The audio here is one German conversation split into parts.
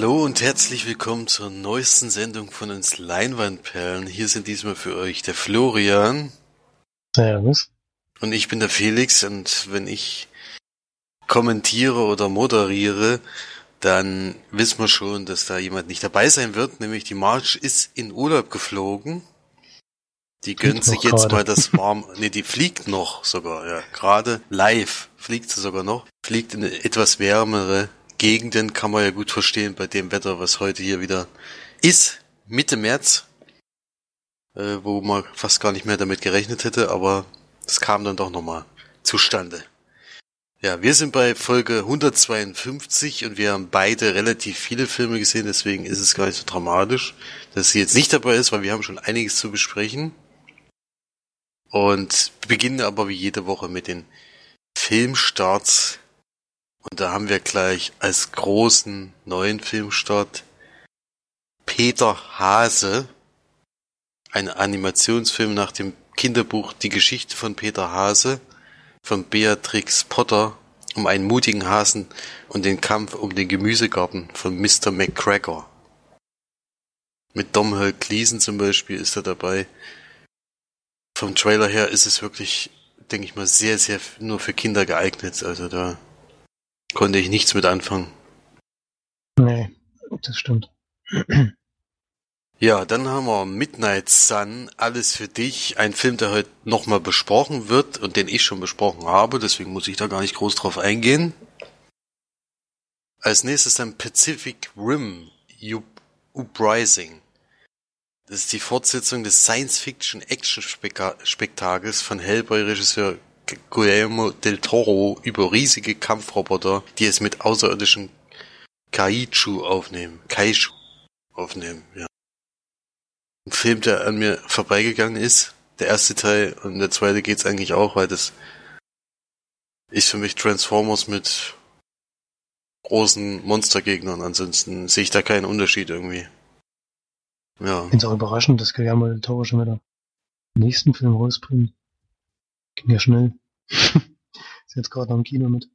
Hallo und herzlich willkommen zur neuesten Sendung von uns Leinwandperlen. Hier sind diesmal für euch der Florian. Servus. Und ich bin der Felix und wenn ich kommentiere oder moderiere, dann wissen wir schon, dass da jemand nicht dabei sein wird, nämlich die March ist in Urlaub geflogen. Die gönnt sich jetzt grade. mal das warm, nee, die fliegt noch sogar, ja, gerade live fliegt sie sogar noch, fliegt in eine etwas wärmere Gegenden, kann man ja gut verstehen bei dem Wetter, was heute hier wieder ist, Mitte März, äh, wo man fast gar nicht mehr damit gerechnet hätte, aber es kam dann doch nochmal zustande. Ja, wir sind bei Folge 152 und wir haben beide relativ viele Filme gesehen, deswegen ist es gar nicht so dramatisch, dass sie jetzt nicht dabei ist, weil wir haben schon einiges zu besprechen. Und beginnen aber wie jede Woche mit den Filmstarts. Und da haben wir gleich als großen neuen Filmstart Peter Hase, ein Animationsfilm nach dem Kinderbuch Die Geschichte von Peter Hase von Beatrix Potter um einen mutigen Hasen und den Kampf um den Gemüsegarten von Mr. McGregor. Mit Domhnall Gleeson zum Beispiel ist er dabei. Vom Trailer her ist es wirklich, denke ich mal, sehr, sehr nur für Kinder geeignet. Also da konnte ich nichts mit anfangen. Nee, das stimmt. Ja, dann haben wir Midnight Sun, alles für dich. Ein Film, der heute nochmal besprochen wird und den ich schon besprochen habe, deswegen muss ich da gar nicht groß drauf eingehen. Als nächstes dann Pacific Rim Uprising. Das ist die Fortsetzung des Science-Fiction-Action-Spektakels von Hellboy-Regisseur Guillermo del Toro über riesige Kampfroboter, die es mit außerirdischen Kaiju aufnehmen. Kaiju aufnehmen, ja ein Film, der an mir vorbeigegangen ist. Der erste Teil und der zweite geht's eigentlich auch, weil das ist für mich Transformers mit großen Monstergegnern. Ansonsten sehe ich da keinen Unterschied irgendwie. Ja. Ich finde es auch überraschend, dass Guillermo del Toro schon wieder den nächsten Film rausbringt. Ging ja schnell. ist jetzt gerade am Kino mit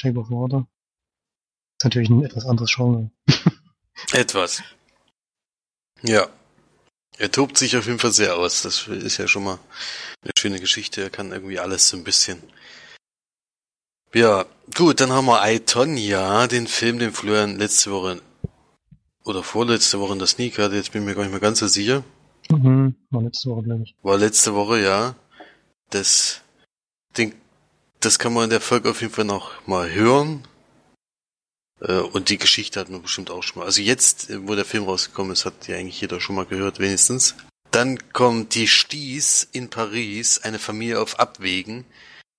Shape of Water. Ist natürlich ein etwas anderes Genre. etwas. Ja. Er tobt sich auf jeden Fall sehr aus. Das ist ja schon mal eine schöne Geschichte. Er kann irgendwie alles so ein bisschen. Ja, gut, dann haben wir Aitonia, den Film, den Florian letzte Woche oder vorletzte Woche in der Sneak hatte. Jetzt bin ich mir gar nicht mehr ganz so sicher. Mhm, war letzte Woche, glaube ich. War letzte Woche, ja. Das, den, das kann man in der Folge auf jeden Fall noch mal hören. Äh, und die Geschichte hat man bestimmt auch schon mal. Also jetzt, äh, wo der Film rausgekommen ist, hat ja eigentlich jeder schon mal gehört, wenigstens. Dann kommt die Sties in Paris, eine Familie auf Abwägen.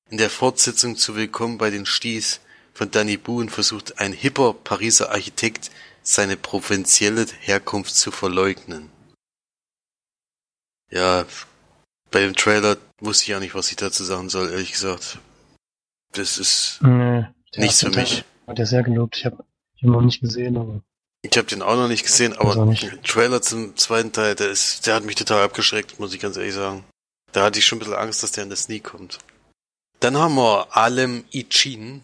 In der Fortsetzung zu Willkommen bei den Sties von Danny Boone versucht ein hipper Pariser Architekt seine provinzielle Herkunft zu verleugnen. Ja, bei dem Trailer wusste ich auch nicht, was ich dazu sagen soll, ehrlich gesagt. Das ist nee, nichts für mich. Hat er sehr gelobt. Ich habe ihn noch nicht gesehen, aber. Ich habe den auch noch nicht gesehen, aber der Trailer zum zweiten Teil, der ist, der hat mich total abgeschreckt, muss ich ganz ehrlich sagen. Da hatte ich schon ein bisschen Angst, dass der in der Sneak kommt. Dann haben wir Alem Icin,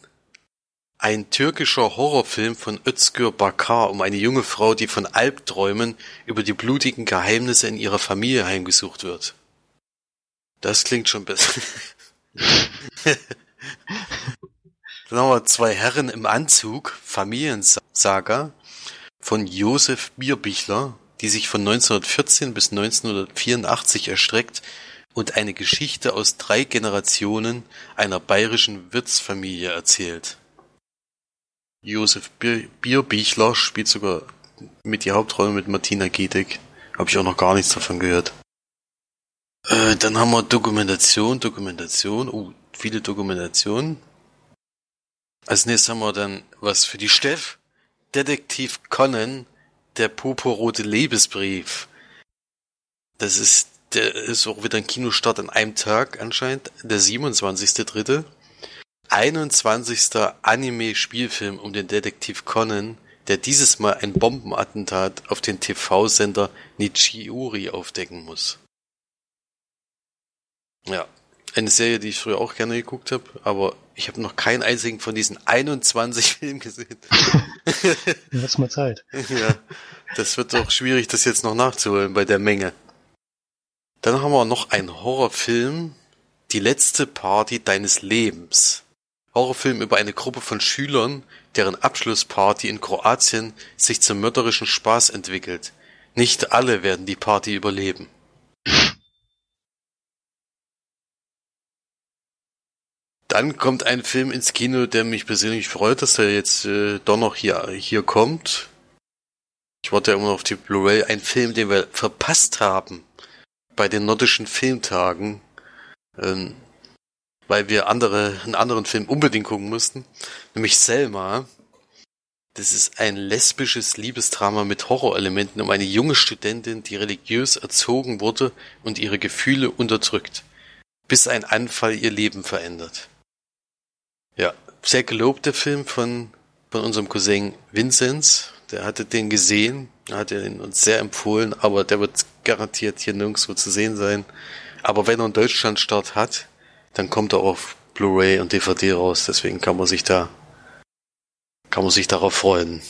ein türkischer Horrorfilm von Özgür Bakar um eine junge Frau, die von Albträumen über die blutigen Geheimnisse in ihrer Familie heimgesucht wird. Das klingt schon besser. Dann haben wir zwei Herren im Anzug, Familiensaga von Josef Bierbichler, die sich von 1914 bis 1984 erstreckt und eine Geschichte aus drei Generationen einer bayerischen Wirtsfamilie erzählt. Josef Bier Bierbichler spielt sogar mit die Hauptrolle mit Martina Gedeck. Habe ich auch noch gar nichts davon gehört. Äh, dann haben wir Dokumentation, Dokumentation, oh, viele Dokumentationen. Als nächstes haben wir dann was für die Steff. Detektiv Conan, der purpurrote Liebesbrief. Das ist, der ist auch wieder ein Kinostart an einem Tag anscheinend, der 27.3. 21. Anime-Spielfilm um den Detektiv Conan, der dieses Mal ein Bombenattentat auf den TV-Sender Nichiuri aufdecken muss. Ja, eine Serie, die ich früher auch gerne geguckt habe, aber ich habe noch keinen einzigen von diesen 21 Filmen gesehen. Jetzt mal Zeit. ja, das wird doch schwierig, das jetzt noch nachzuholen bei der Menge. Dann haben wir noch einen Horrorfilm, Die letzte Party deines Lebens. Horrorfilm über eine Gruppe von Schülern, deren Abschlussparty in Kroatien sich zum mörderischen Spaß entwickelt. Nicht alle werden die Party überleben. Dann kommt ein Film ins Kino, der mich persönlich freut, dass er jetzt äh, doch noch hier, hier kommt. Ich warte ja immer noch auf die Blu-ray. Ein Film, den wir verpasst haben bei den nordischen Filmtagen, ähm, weil wir andere, einen anderen Film unbedingt gucken mussten, nämlich Selma. Das ist ein lesbisches Liebesdrama mit Horrorelementen um eine junge Studentin, die religiös erzogen wurde und ihre Gefühle unterdrückt, bis ein Anfall ihr Leben verändert. Ja, sehr gelobter Film von, von unserem Cousin Vinzenz. Der hatte den gesehen, hat ihn uns sehr empfohlen, aber der wird garantiert hier nirgendwo zu sehen sein. Aber wenn er einen Deutschlandstart hat, dann kommt er auf Blu-ray und DVD raus, deswegen kann man sich da, kann man sich darauf freuen.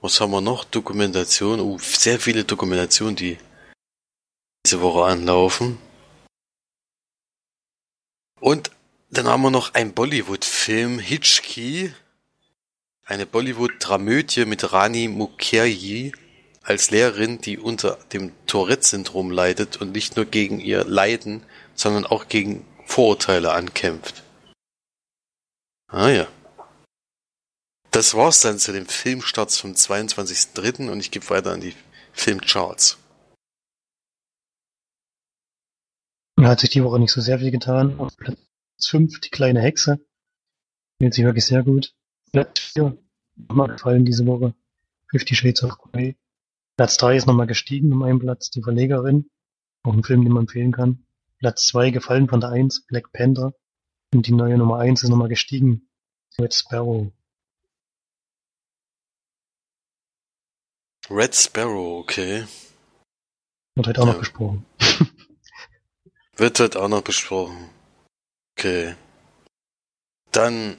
Was haben wir noch? Dokumentation, uh, sehr viele Dokumentationen, die diese Woche anlaufen. Und dann haben wir noch ein Bollywood-Film, Hitchkey. Eine Bollywood-Dramödie mit Rani Mukherjee als Lehrerin, die unter dem Tourette-Syndrom leidet und nicht nur gegen ihr Leiden, sondern auch gegen Vorurteile ankämpft. Ah ja. Das war's dann zu den Filmstarts vom 22.03. und ich gebe weiter an die Filmcharts. Hat sich die Woche nicht so sehr viel getan. Auf 5, die kleine Hexe. Spielt sich wirklich sehr gut. Platz 4, nochmal gefallen diese Woche. Fifty Shades of Grey. Platz 3 ist nochmal gestiegen um einen Platz, die Verlegerin. Auch ein Film, den man empfehlen kann. Platz 2 gefallen von der 1, Black Panther. Und die neue Nummer 1 ist nochmal gestiegen. Red Sparrow. Red Sparrow, okay. Wird heute auch ja. noch besprochen. Wird heute auch noch besprochen. Okay. Dann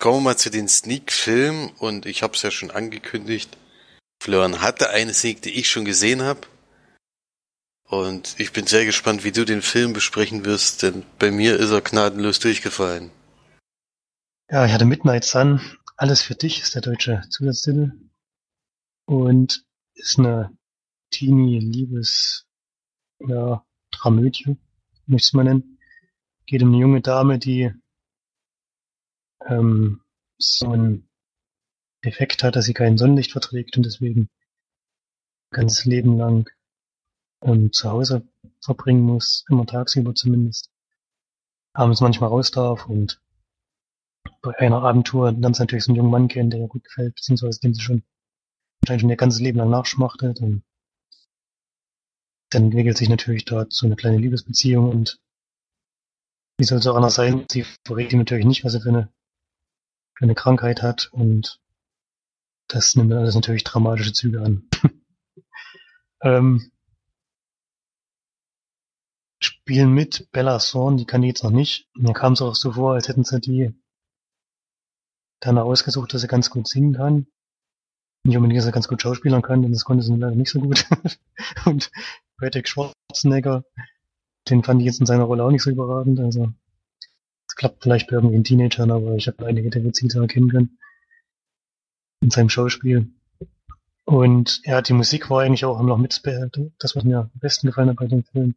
kommen wir mal zu den Sneak-Filmen und ich habe es ja schon angekündigt. Florian hatte eine Sneak, die ich schon gesehen habe. Und ich bin sehr gespannt, wie du den Film besprechen wirst, denn bei mir ist er gnadenlos durchgefallen. Ja, ich hatte Midnight Sun. Alles für dich ist der deutsche Zusatztitel. Und ist eine Teenie-Liebes, ja, möchte mal nennen geht um eine junge Dame, die ähm, so einen Defekt hat, dass sie kein Sonnenlicht verträgt und deswegen ganzes Leben lang ähm, zu Hause verbringen muss, immer tagsüber zumindest. Abends manchmal raus darf und bei einer Abendtour lernt sie natürlich so einen jungen Mann kennen, der ihr gut gefällt, beziehungsweise den sie schon wahrscheinlich schon ihr ganzes Leben lang nachschmachtet und dann entwickelt sich natürlich dort so eine kleine Liebesbeziehung und wie soll es auch anders sein? Sie verrät ihm natürlich nicht, was er für eine, für eine Krankheit hat und das nimmt alles natürlich dramatische Züge an. ähm, spielen mit Bella Thorne, die kann die jetzt noch nicht. Mir kam es auch so vor, als hätten sie die danach ausgesucht, dass sie ganz gut singen kann. Nicht unbedingt, dass er ganz gut schauspielern kann, denn das konnte sie leider nicht so gut. und Patrick Schwarzenegger den fand ich jetzt in seiner Rolle auch nicht so überragend. Also es klappt vielleicht bei irgendwelchen Teenagern, aber ich habe einige Defizite erkennen können in seinem Schauspiel. Und ja, die Musik war eigentlich auch noch mit das, was mir am besten gefallen hat bei dem Film.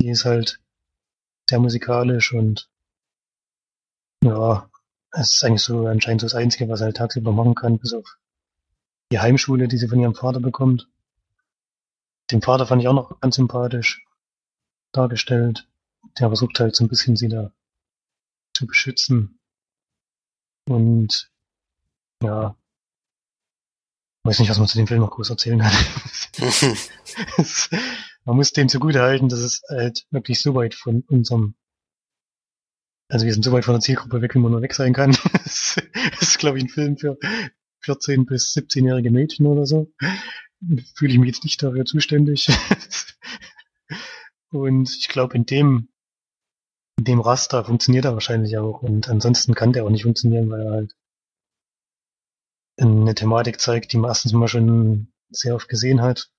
Die ist halt sehr musikalisch und ja, es ist eigentlich so anscheinend so das Einzige, was er halt tagsüber machen kann, bis auf die Heimschule, die sie von ihrem Vater bekommt. Den Vater fand ich auch noch ganz sympathisch dargestellt. Der versucht halt so ein bisschen sie da zu beschützen. Und ja, weiß nicht, was man zu dem Film noch groß erzählen kann. man muss dem zugute halten, dass es halt wirklich so weit von unserem, also wir sind so weit von der Zielgruppe weg, wie man nur weg sein kann. das ist, glaube ich, ein Film für 14 bis 17-jährige Mädchen oder so. Fühle ich mich jetzt nicht dafür zuständig. Und ich glaube, in dem in dem Raster funktioniert er wahrscheinlich auch. Und ansonsten kann der auch nicht funktionieren, weil er halt eine Thematik zeigt, die man erstens mal schon sehr oft gesehen hat.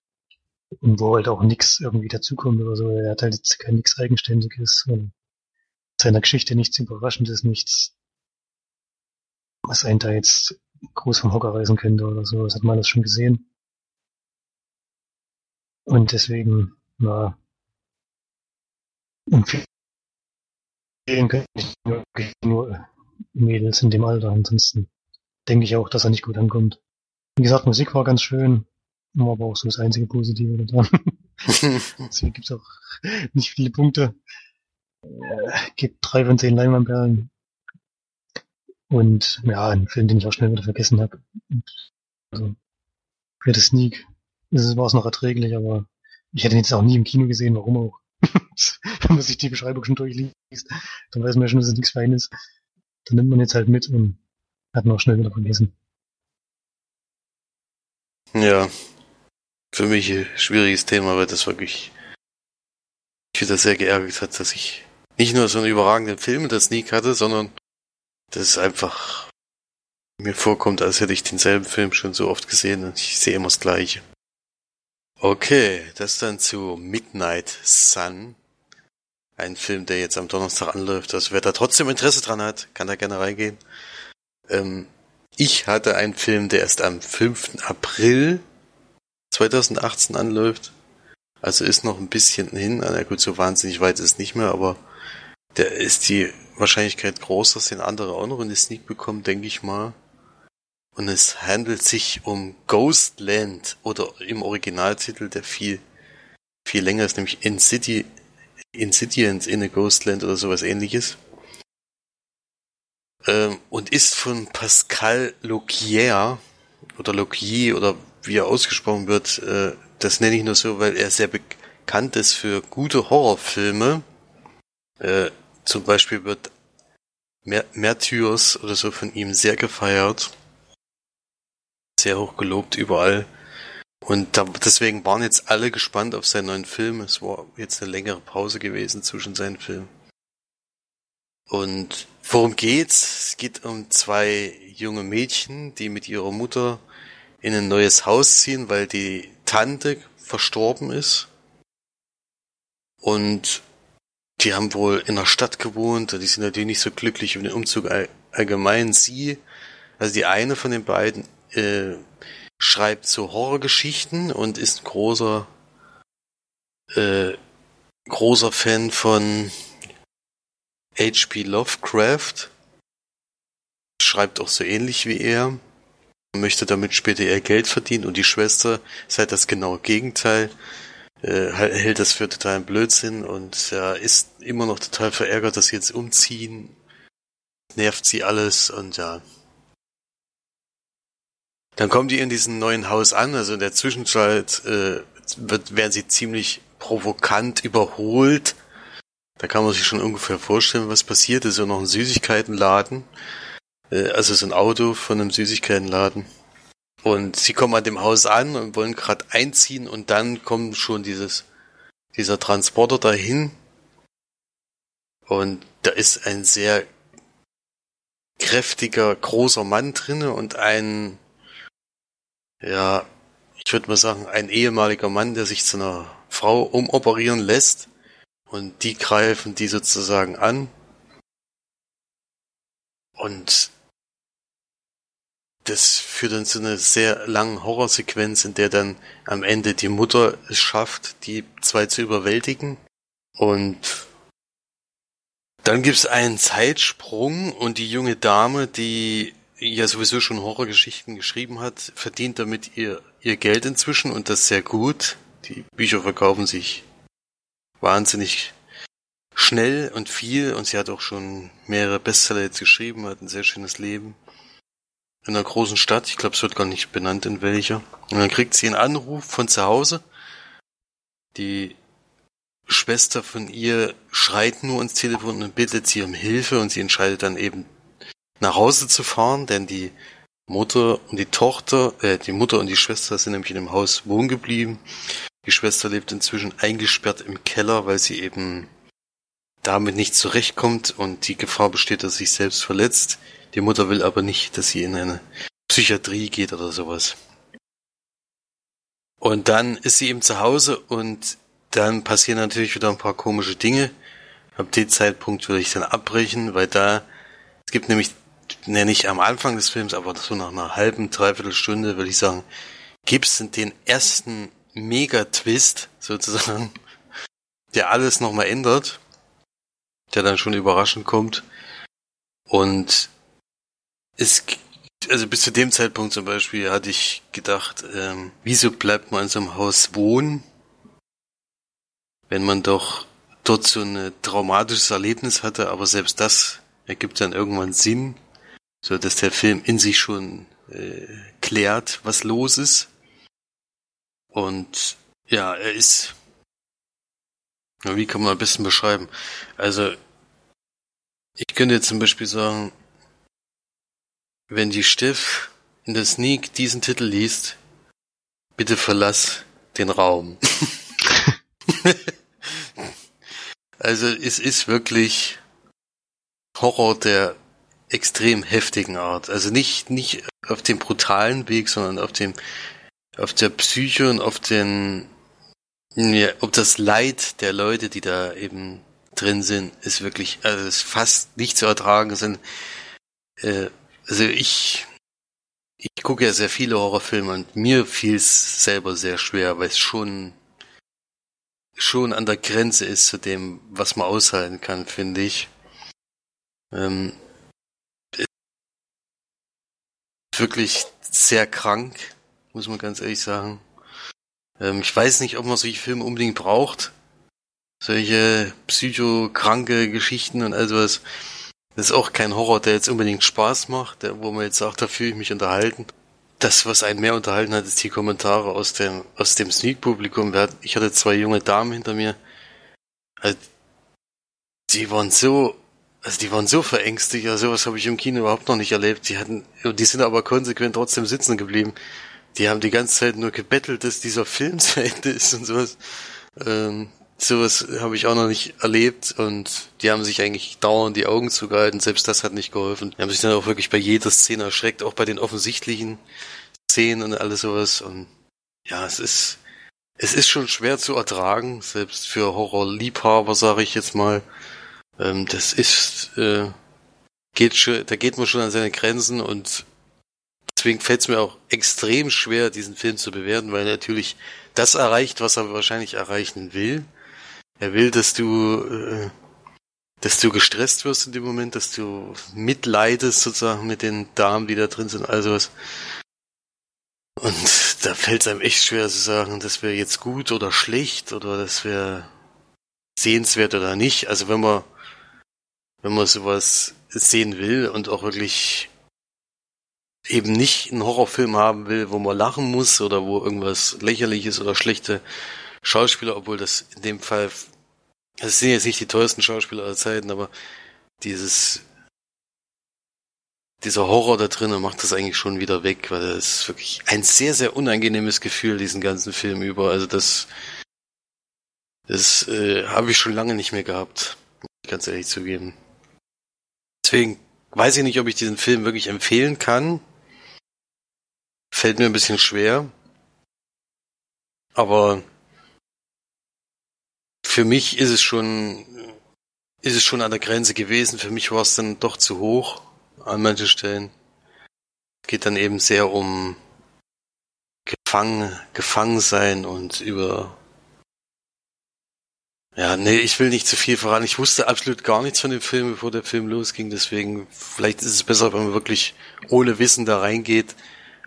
Und wo halt auch nichts irgendwie dazukommt oder so. Er hat halt jetzt kein nichts Eigenständiges und seiner Geschichte nichts Überraschendes, nichts, was einen da jetzt groß vom Hocker reißen könnte oder so. Das hat man alles schon gesehen. Und deswegen, ja. Und empfehlen könnte ich nur, nur Mädels in dem Alter. Ansonsten denke ich auch, dass er nicht gut ankommt. Wie gesagt, Musik war ganz schön, war aber auch so das einzige Positive daran. Deswegen gibt es auch nicht viele Punkte. Äh, gibt drei von zehn Leinwandperlen. Und ja, ein Film, den ich auch schnell wieder vergessen habe. Also, für das Sneak war es noch erträglich, aber ich hätte ihn jetzt auch nie im Kino gesehen, warum auch. Wenn man sich die Beschreibung schon durchliest, dann weiß man ja schon, dass es nichts ihn ist. Dann nimmt man jetzt halt mit und hat auch schnell wieder vergessen. Ja, für mich ein schwieriges Thema, weil das wirklich mich wieder sehr geärgert hat, dass ich nicht nur so einen überragenden Film in der Sneak hatte, sondern dass es einfach mir vorkommt, als hätte ich denselben Film schon so oft gesehen und ich sehe immer das Gleiche. Okay, das dann zu Midnight Sun. Ein Film, der jetzt am Donnerstag anläuft. Also wer da trotzdem Interesse dran hat, kann da gerne reingehen. Ähm, ich hatte einen Film, der erst am 5. April 2018 anläuft. Also ist noch ein bisschen hin. Na gut, so wahnsinnig weit ist es nicht mehr, aber der ist die Wahrscheinlichkeit groß, dass den andere auch noch in die Sneak bekommen, denke ich mal. Und es handelt sich um Ghostland oder im Originaltitel, der viel, viel länger ist, nämlich Incidi Insidiant in a Ghostland oder sowas ähnliches. Ähm, und ist von Pascal Logier oder Logier oder wie er ausgesprochen wird, äh, das nenne ich nur so, weil er sehr bekannt ist für gute Horrorfilme. Äh, zum Beispiel wird Martyrs oder so von ihm sehr gefeiert sehr hoch gelobt überall. Und da, deswegen waren jetzt alle gespannt auf seinen neuen Film. Es war jetzt eine längere Pause gewesen zwischen seinen Filmen. Und worum geht's? Es geht um zwei junge Mädchen, die mit ihrer Mutter in ein neues Haus ziehen, weil die Tante verstorben ist. Und die haben wohl in der Stadt gewohnt, die sind natürlich nicht so glücklich über den Umzug allgemein. Sie, also die eine von den beiden, äh, schreibt so Horrorgeschichten und ist ein großer äh, großer Fan von H.P. Lovecraft. Schreibt auch so ähnlich wie er. Möchte damit später ihr Geld verdienen und die Schwester ist halt das genaue Gegenteil. Äh, hält das für totalen Blödsinn und ja, ist immer noch total verärgert, dass sie jetzt umziehen. Nervt sie alles und ja, dann kommen die in diesem neuen Haus an, also in der Zwischenzeit äh, wird, werden sie ziemlich provokant überholt. Da kann man sich schon ungefähr vorstellen, was passiert. Das ist ja noch ein Süßigkeitenladen. Äh, also so ein Auto von einem Süßigkeitenladen. Und sie kommen an dem Haus an und wollen gerade einziehen und dann kommt schon dieses, dieser Transporter dahin. Und da ist ein sehr kräftiger, großer Mann drinne und ein ja, ich würde mal sagen, ein ehemaliger Mann, der sich zu einer Frau umoperieren lässt und die greifen die sozusagen an und das führt dann zu einer sehr langen Horrorsequenz, in der dann am Ende die Mutter es schafft, die zwei zu überwältigen. Und dann gibt's einen Zeitsprung und die junge Dame, die ja sowieso schon Horrorgeschichten geschrieben hat, verdient damit ihr, ihr Geld inzwischen und das sehr gut. Die Bücher verkaufen sich wahnsinnig schnell und viel und sie hat auch schon mehrere Bestseller jetzt geschrieben, hat ein sehr schönes Leben. In einer großen Stadt, ich glaube, es wird gar nicht benannt, in welcher. Und dann kriegt sie einen Anruf von zu Hause. Die Schwester von ihr schreit nur ins Telefon und bittet sie um Hilfe und sie entscheidet dann eben nach Hause zu fahren, denn die Mutter und die Tochter, äh, die Mutter und die Schwester sind nämlich in dem Haus wohnen geblieben. Die Schwester lebt inzwischen eingesperrt im Keller, weil sie eben damit nicht zurechtkommt und die Gefahr besteht, dass sich selbst verletzt. Die Mutter will aber nicht, dass sie in eine Psychiatrie geht oder sowas. Und dann ist sie eben zu Hause und dann passieren natürlich wieder ein paar komische Dinge. Ab dem Zeitpunkt würde ich dann abbrechen, weil da, es gibt nämlich, ne, nicht am Anfang des Films, aber so nach einer halben, dreiviertel Stunde, würde ich sagen, gibt's den ersten Mega-Twist, sozusagen, der alles nochmal ändert, der dann schon überraschend kommt. Und es, also bis zu dem Zeitpunkt zum Beispiel hatte ich gedacht, ähm, wieso bleibt man in so einem Haus wohnen, wenn man doch dort so ein traumatisches Erlebnis hatte, aber selbst das ergibt dann irgendwann Sinn, so dass der Film in sich schon äh, klärt, was los ist. Und ja, er ist, wie kann man am besten beschreiben? Also, ich könnte jetzt zum Beispiel sagen, wenn die Steff in der Sneak diesen Titel liest, bitte verlass den Raum. also es ist wirklich Horror der extrem heftigen Art. Also nicht, nicht auf dem brutalen Weg, sondern auf dem, auf der Psyche und auf den, ja, ob das Leid der Leute, die da eben drin sind, ist wirklich, also ist fast nicht zu ertragen sind. Äh, also ich, ich gucke ja sehr viele Horrorfilme und mir fiel es selber sehr schwer, weil es schon, schon an der Grenze ist zu dem, was man aushalten kann, finde ich. Ähm, wirklich sehr krank, muss man ganz ehrlich sagen. Ähm, ich weiß nicht, ob man solche Filme unbedingt braucht. Solche psychokranke Geschichten und all sowas. Das ist auch kein Horror, der jetzt unbedingt Spaß macht, der, wo man jetzt sagt, da fühle ich mich unterhalten. Das, was einen mehr unterhalten hat, ist die Kommentare aus dem, aus dem Sneak-Publikum. Ich hatte zwei junge Damen hinter mir. Also, die waren so, also die waren so verängstigt, also sowas habe ich im Kino überhaupt noch nicht erlebt. Die hatten, die sind aber konsequent trotzdem sitzen geblieben. Die haben die ganze Zeit nur gebettelt, dass dieser Film zu Ende ist und sowas. Ähm, Sowas habe ich auch noch nicht erlebt und die haben sich eigentlich dauernd die Augen zugehalten. Selbst das hat nicht geholfen. Die haben sich dann auch wirklich bei jeder Szene erschreckt, auch bei den offensichtlichen Szenen und alles sowas. Und ja, es ist, es ist schon schwer zu ertragen, selbst für Horrorliebhaber, sage ich jetzt mal. Ähm, das ist, äh, geht schon, da geht man schon an seine Grenzen und deswegen fällt es mir auch extrem schwer, diesen Film zu bewerten, weil natürlich das erreicht, was er wahrscheinlich erreichen will. Er will, dass du, äh, dass du gestresst wirst in dem Moment, dass du mitleidest sozusagen mit den Damen, die da drin sind, also was. Und da fällt es einem echt schwer zu sagen, das wäre jetzt gut oder schlecht oder das wäre sehenswert oder nicht. Also wenn man, wenn man sowas sehen will und auch wirklich eben nicht einen Horrorfilm haben will, wo man lachen muss oder wo irgendwas lächerliches oder schlechte Schauspieler, obwohl das in dem Fall, das sind jetzt nicht die teuersten Schauspieler aller Zeiten, aber dieses, dieser Horror da drinnen macht das eigentlich schon wieder weg, weil das ist wirklich ein sehr, sehr unangenehmes Gefühl, diesen ganzen Film über. Also das, das äh, habe ich schon lange nicht mehr gehabt, ganz ehrlich zugeben. Deswegen weiß ich nicht, ob ich diesen Film wirklich empfehlen kann. Fällt mir ein bisschen schwer. Aber für mich ist es schon, ist es schon an der Grenze gewesen. Für mich war es dann doch zu hoch an manchen Stellen. Es geht dann eben sehr um gefangen, gefangen sein und über ja, nee, ich will nicht zu viel verraten. Ich wusste absolut gar nichts von dem Film, bevor der Film losging. Deswegen, vielleicht ist es besser, wenn man wirklich ohne Wissen da reingeht.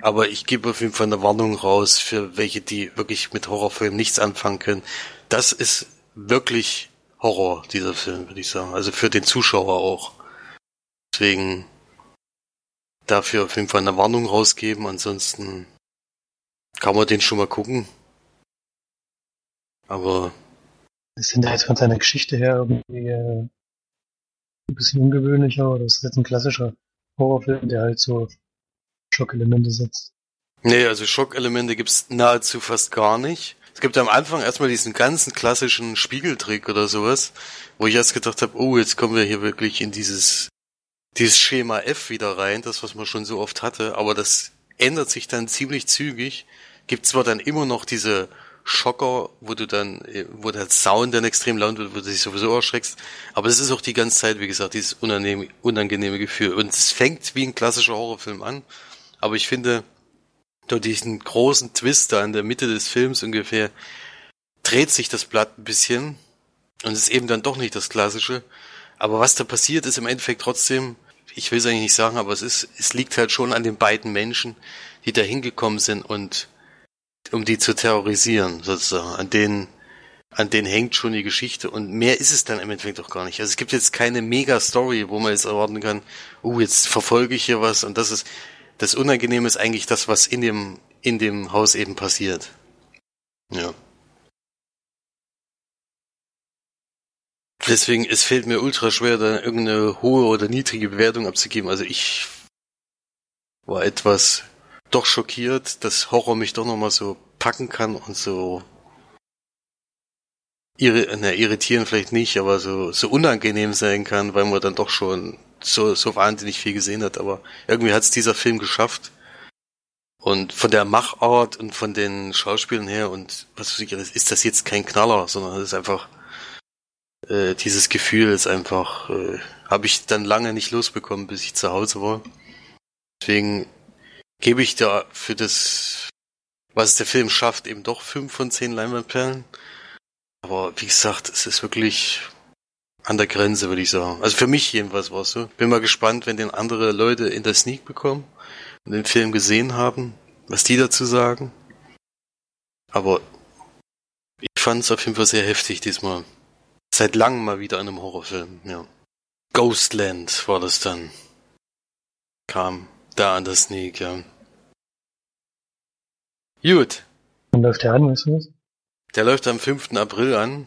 Aber ich gebe auf jeden Fall eine Warnung raus für welche, die wirklich mit Horrorfilmen nichts anfangen können. Das ist wirklich Horror, dieser Film, würde ich sagen. Also für den Zuschauer auch. Deswegen dafür auf jeden Fall eine Warnung rausgeben. Ansonsten kann man den schon mal gucken. Aber. Ist da jetzt von seiner Geschichte her irgendwie äh, ein bisschen ungewöhnlicher ist das jetzt ein klassischer Horrorfilm, der halt so Schockelemente setzt? Nee, also Schockelemente gibt's nahezu fast gar nicht. Es gibt am Anfang erstmal diesen ganzen klassischen Spiegeltrick oder sowas, wo ich erst gedacht habe, oh, jetzt kommen wir hier wirklich in dieses, dieses Schema F wieder rein, das, was man schon so oft hatte, aber das ändert sich dann ziemlich zügig. Gibt zwar dann immer noch diese Schocker, wo du dann, wo der Sound dann extrem laut wird, wo du dich sowieso erschreckst. Aber es ist auch die ganze Zeit, wie gesagt, dieses unangenehme, unangenehme Gefühl. Und es fängt wie ein klassischer Horrorfilm an. Aber ich finde, durch diesen großen Twist da in der Mitte des Films ungefähr, dreht sich das Blatt ein bisschen. Und es ist eben dann doch nicht das Klassische. Aber was da passiert, ist im Endeffekt trotzdem, ich will es eigentlich nicht sagen, aber es ist, es liegt halt schon an den beiden Menschen, die da hingekommen sind und um die zu terrorisieren, sozusagen. An denen, an denen hängt schon die Geschichte und mehr ist es dann im Endeffekt doch gar nicht. Also es gibt jetzt keine Mega-Story, wo man jetzt erwarten kann, oh, jetzt verfolge ich hier was und das ist, das Unangenehme ist eigentlich das, was in dem, in dem Haus eben passiert. Ja. Deswegen, es fällt mir ultra schwer, da irgendeine hohe oder niedrige Bewertung abzugeben. Also ich war etwas doch schockiert, dass Horror mich doch nochmal so packen kann und so na, irritieren vielleicht nicht, aber so, so unangenehm sein kann, weil man dann doch schon so, so wahnsinnig viel gesehen hat. Aber irgendwie hat es dieser Film geschafft. Und von der Machart und von den Schauspielern her und was weiß ich, ist das jetzt kein Knaller, sondern es ist einfach äh, dieses Gefühl ist einfach, äh, habe ich dann lange nicht losbekommen, bis ich zu Hause war. Deswegen gebe ich da für das, was der Film schafft, eben doch fünf von zehn Leinwandperlen. Aber wie gesagt, es ist wirklich an der Grenze, würde ich sagen. Also für mich jedenfalls war es so. Bin mal gespannt, wenn den andere Leute in der Sneak bekommen und den Film gesehen haben, was die dazu sagen. Aber ich fand es auf jeden Fall sehr heftig diesmal. Seit langem mal wieder in einem Horrorfilm, ja. Ghostland war das dann. Kam da an der Sneak, ja. Gut. Wann läuft der an, weißt du was? Der läuft am 5. April an.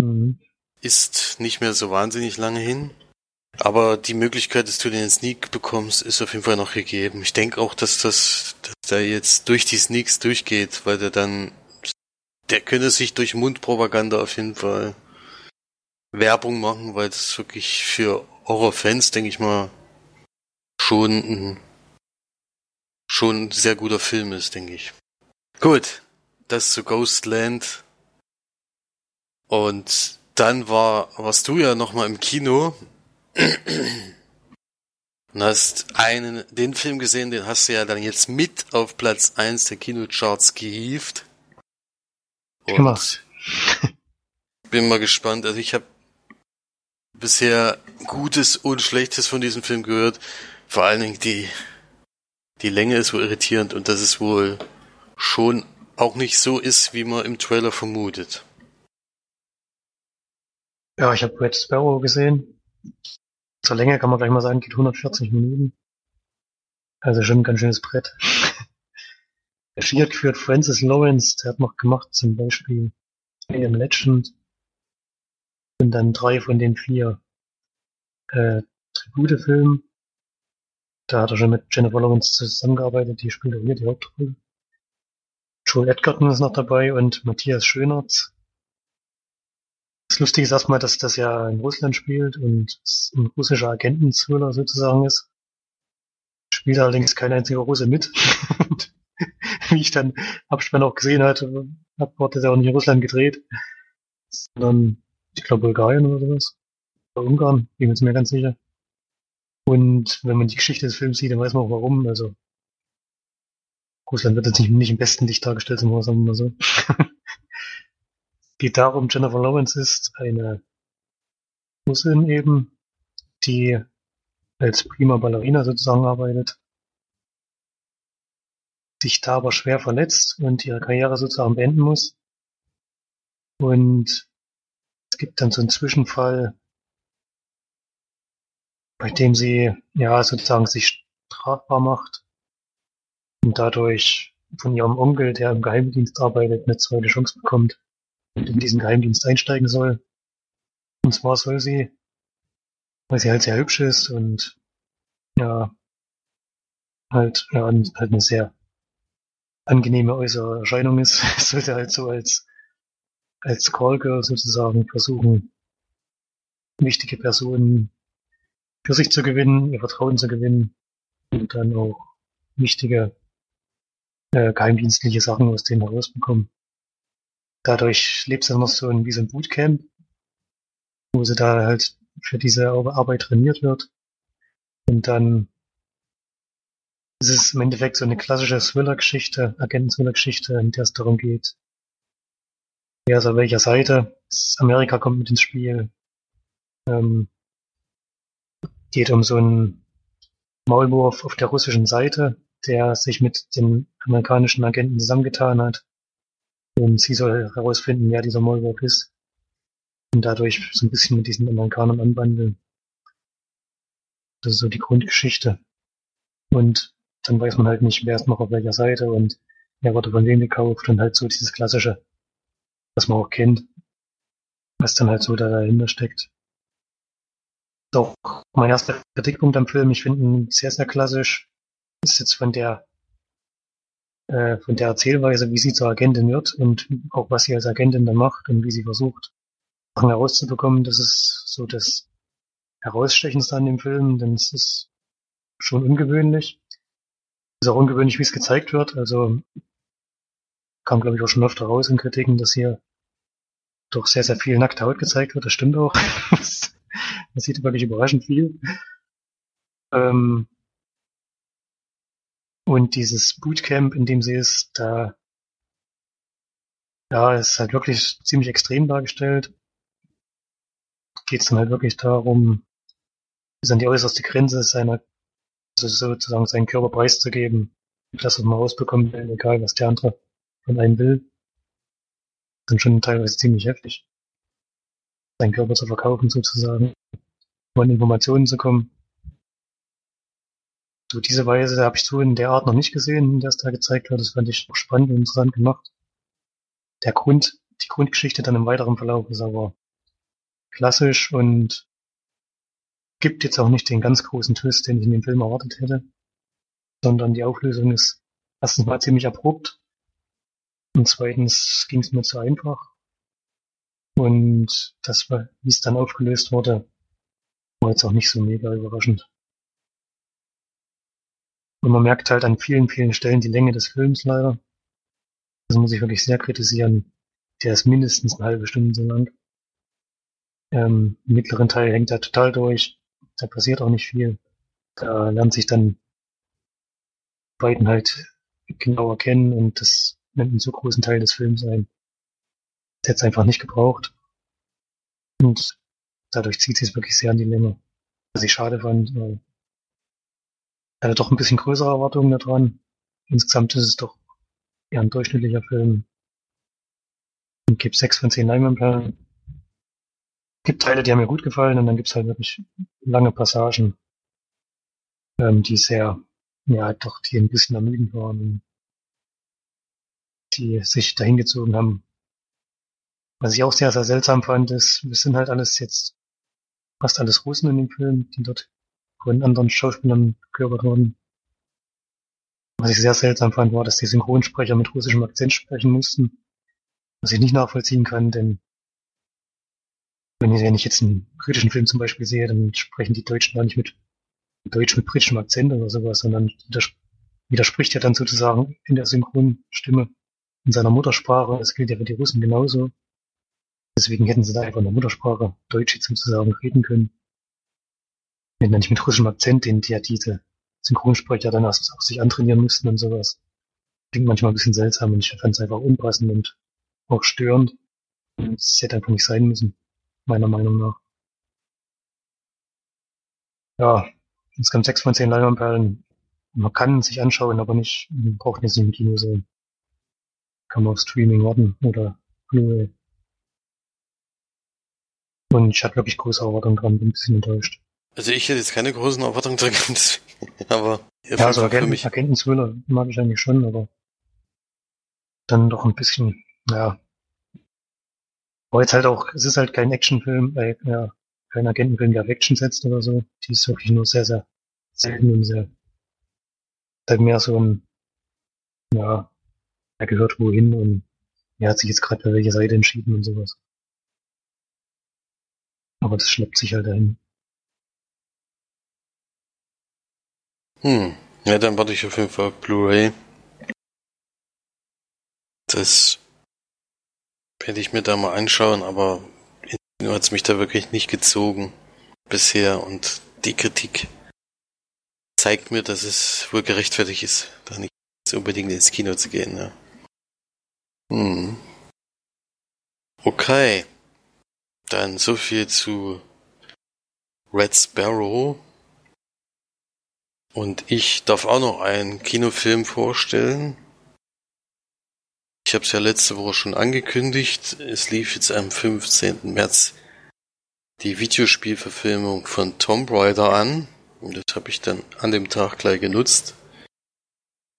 Mhm. Ist nicht mehr so wahnsinnig lange hin. Aber die Möglichkeit, dass du den Sneak bekommst, ist auf jeden Fall noch gegeben. Ich denke auch, dass das, dass der jetzt durch die Sneaks durchgeht, weil der dann, der könnte sich durch Mundpropaganda auf jeden Fall Werbung machen, weil das wirklich für Horrorfans, denke ich mal, schon ein, schon ein sehr guter Film ist, denke ich. Gut, das zu Ghostland. Und dann war, warst du ja nochmal im Kino und hast einen, den Film gesehen, den hast du ja dann jetzt mit auf Platz 1 der Kinocharts gehievt. Und bin mal gespannt. Also ich habe bisher Gutes und Schlechtes von diesem Film gehört. Vor allen Dingen die, die Länge ist wohl irritierend und dass es wohl schon auch nicht so ist, wie man im Trailer vermutet. Ja, ich habe Red Sparrow gesehen. Zur Länge kann man gleich mal sagen, geht 140 Minuten. Also schon ein ganz schönes Brett. Regie hat geführt Francis Lawrence, der hat noch gemacht zum Beispiel Alien Legend und dann drei von den vier äh, Tribute-Filmen. Da hat er schon mit Jennifer Lawrence zusammengearbeitet, die spielt auch hier die Hauptrolle. Joel Edgerton ist noch dabei und Matthias Schönertz. Das Lustige ist erstmal, dass das ja in Russland spielt und ein russischer Agenten-Thriller sozusagen ist. Spielt allerdings kein einziger Russe mit. Wie ich dann Abspann auch gesehen hatte, hat, wurde der auch nicht in Russland gedreht, sondern ich glaube Bulgarien oder sowas. Oder Ungarn, bin mir jetzt mir ganz sicher. Und wenn man die Geschichte des Films sieht, dann weiß man auch warum. Also Russland wird jetzt nicht, nicht im besten Licht dargestellt, sagen wir mal so. geht darum, Jennifer Lawrence ist eine Russin eben, die als prima Ballerina sozusagen arbeitet, sich da aber schwer verletzt und ihre Karriere sozusagen beenden muss. Und es gibt dann so einen Zwischenfall, bei dem sie ja sozusagen sich strafbar macht und dadurch von ihrem Onkel, der im Geheimdienst arbeitet, eine zweite Chance bekommt und in diesen Geheimdienst einsteigen soll. Und zwar soll sie, weil sie halt sehr hübsch ist und ja, halt, ja, halt eine sehr angenehme äußere Erscheinung ist, sollte halt so als, als Callgirl sozusagen versuchen, wichtige Personen für sich zu gewinnen, ihr Vertrauen zu gewinnen und dann auch wichtige äh, geheimdienstliche Sachen aus denen herausbekommen. Dadurch lebt es dann noch so ein, wie so ein Bootcamp, wo sie da halt für diese Arbeit trainiert wird. Und dann ist es im Endeffekt so eine klassische Thriller-Geschichte, Agenten-Thriller-Geschichte, in der es darum geht, wer ist auf welcher Seite. Amerika kommt mit ins Spiel. Ähm, geht um so einen Maulwurf auf der russischen Seite, der sich mit den amerikanischen Agenten zusammengetan hat. Und sie soll herausfinden, wer dieser Maulwurf ist. Und dadurch so ein bisschen mit diesen Amerikanern anbandeln. Das ist so die Grundgeschichte. Und dann weiß man halt nicht, wer ist noch auf welcher Seite und wer wurde von wem gekauft und halt so dieses klassische, was man auch kennt, was dann halt so da dahinter steckt. Doch mein erster Kritikpunkt am Film, ich finde ihn sehr, sehr klassisch, ist jetzt von der äh, von der Erzählweise, wie sie zur Agentin wird und auch was sie als Agentin dann macht und wie sie versucht, Sachen herauszubekommen, das ist so das Herausstechendste an dem Film, denn es ist schon ungewöhnlich. Es ist auch ungewöhnlich, wie es gezeigt wird. Also kam, glaube ich, auch schon öfter raus in Kritiken, dass hier doch sehr, sehr viel nackte Haut gezeigt wird. Das stimmt auch. Man sieht wirklich überraschend viel. Ähm und dieses Bootcamp, in dem sie ist, da ja, ist halt wirklich ziemlich extrem dargestellt. Geht es dann halt wirklich darum, bis an die äußerste Grenze seiner also sozusagen seinen Körper preiszugeben, das, was man rausbekommen will, egal was der andere von einem will, dann schon teilweise ziemlich heftig. Seinen Körper zu verkaufen sozusagen, um an Informationen zu kommen. So diese Weise habe ich so in der Art noch nicht gesehen, in der es da gezeigt wird. Das fand ich spannend und interessant gemacht. Der Grund, die Grundgeschichte dann im weiteren Verlauf ist aber klassisch und gibt jetzt auch nicht den ganz großen Twist, den ich in dem Film erwartet hätte, sondern die Auflösung ist erstens mal ziemlich abrupt und zweitens ging es mir zu einfach. Und das, wie es dann aufgelöst wurde, war jetzt auch nicht so mega überraschend. Und man merkt halt an vielen, vielen Stellen die Länge des Films leider. Das muss ich wirklich sehr kritisieren. Der ist mindestens eine halbe Stunde so lang. Ähm, Im mittleren Teil hängt er total durch. Da passiert auch nicht viel. Da lernt sich dann beiden halt genauer kennen und das nimmt einen so großen Teil des Films ein. Es einfach nicht gebraucht. Und dadurch zieht sich es wirklich sehr an die Länge. Was ich schade fand, weil ich hatte doch ein bisschen größere Erwartungen daran. Insgesamt ist es doch eher ein durchschnittlicher Film. Und gibt sechs von zehn Leinwandperlen gibt Teile, die haben mir gut gefallen und dann gibt es halt wirklich lange Passagen, ähm, die sehr, ja, doch, die ein bisschen ermüdend waren und die sich dahingezogen haben. Was ich auch sehr, sehr seltsam fand, ist, wir sind halt alles jetzt fast alles Russen in dem Film, die dort von anderen Schauspielern gehört wurden. Was ich sehr seltsam fand, war, dass die Synchronsprecher mit russischem Akzent sprechen mussten. Was ich nicht nachvollziehen kann, denn wenn ich, wenn ich jetzt einen britischen Film zum Beispiel sehe, dann sprechen die Deutschen gar nicht mit Deutsch mit britischem Akzent oder sowas, sondern widerspricht ja dann sozusagen in der Synchronstimme in seiner Muttersprache. Das gilt ja für die Russen genauso. Deswegen hätten sie da einfach in der Muttersprache Deutsch jetzt sozusagen reden können. Wenn dann nicht mit russischem Akzent, den die ja diese Synchronsprecher dann auch sich antrainieren mussten und sowas. Klingt manchmal ein bisschen seltsam und ich fand es einfach unpassend und auch störend. Es hätte einfach nicht sein müssen meiner Meinung nach. Ja, insgesamt sechs von zehn Leinwandperlen. Man kann sich anschauen, aber nicht, man braucht nicht so im Kino sehen. Kann man auf Streaming warten oder Blu-ray. Und ich hatte wirklich große Erwartungen dran, bin ein bisschen enttäuscht. Also ich hätte jetzt keine großen Erwartungen dran gehabt, aber ja, also Agenten, Agenten-Thriller mag ich eigentlich schon, aber dann doch ein bisschen, ja, aber jetzt halt auch, es ist halt kein Actionfilm, äh, ja, kein Agentenfilm, der auf Action setzt oder so. Die ist wirklich nur sehr, sehr selten und sehr, halt mehr so ein, ja, er gehört wohin und er hat sich jetzt gerade bei welcher Seite entschieden und sowas. Aber das schleppt sich halt dahin. Hm. Ja, dann warte ich auf jeden Fall Blu-ray. Das werde ich mir da mal anschauen, aber nur hat es mich da wirklich nicht gezogen bisher und die Kritik zeigt mir, dass es wohl gerechtfertigt ist, da nicht unbedingt ins Kino zu gehen. Ja. Hm. Okay. Dann so viel zu Red Sparrow. Und ich darf auch noch einen Kinofilm vorstellen. Ich habe es ja letzte Woche schon angekündigt. Es lief jetzt am 15. März die Videospielverfilmung von Tomb Raider an. Und das habe ich dann an dem Tag gleich genutzt.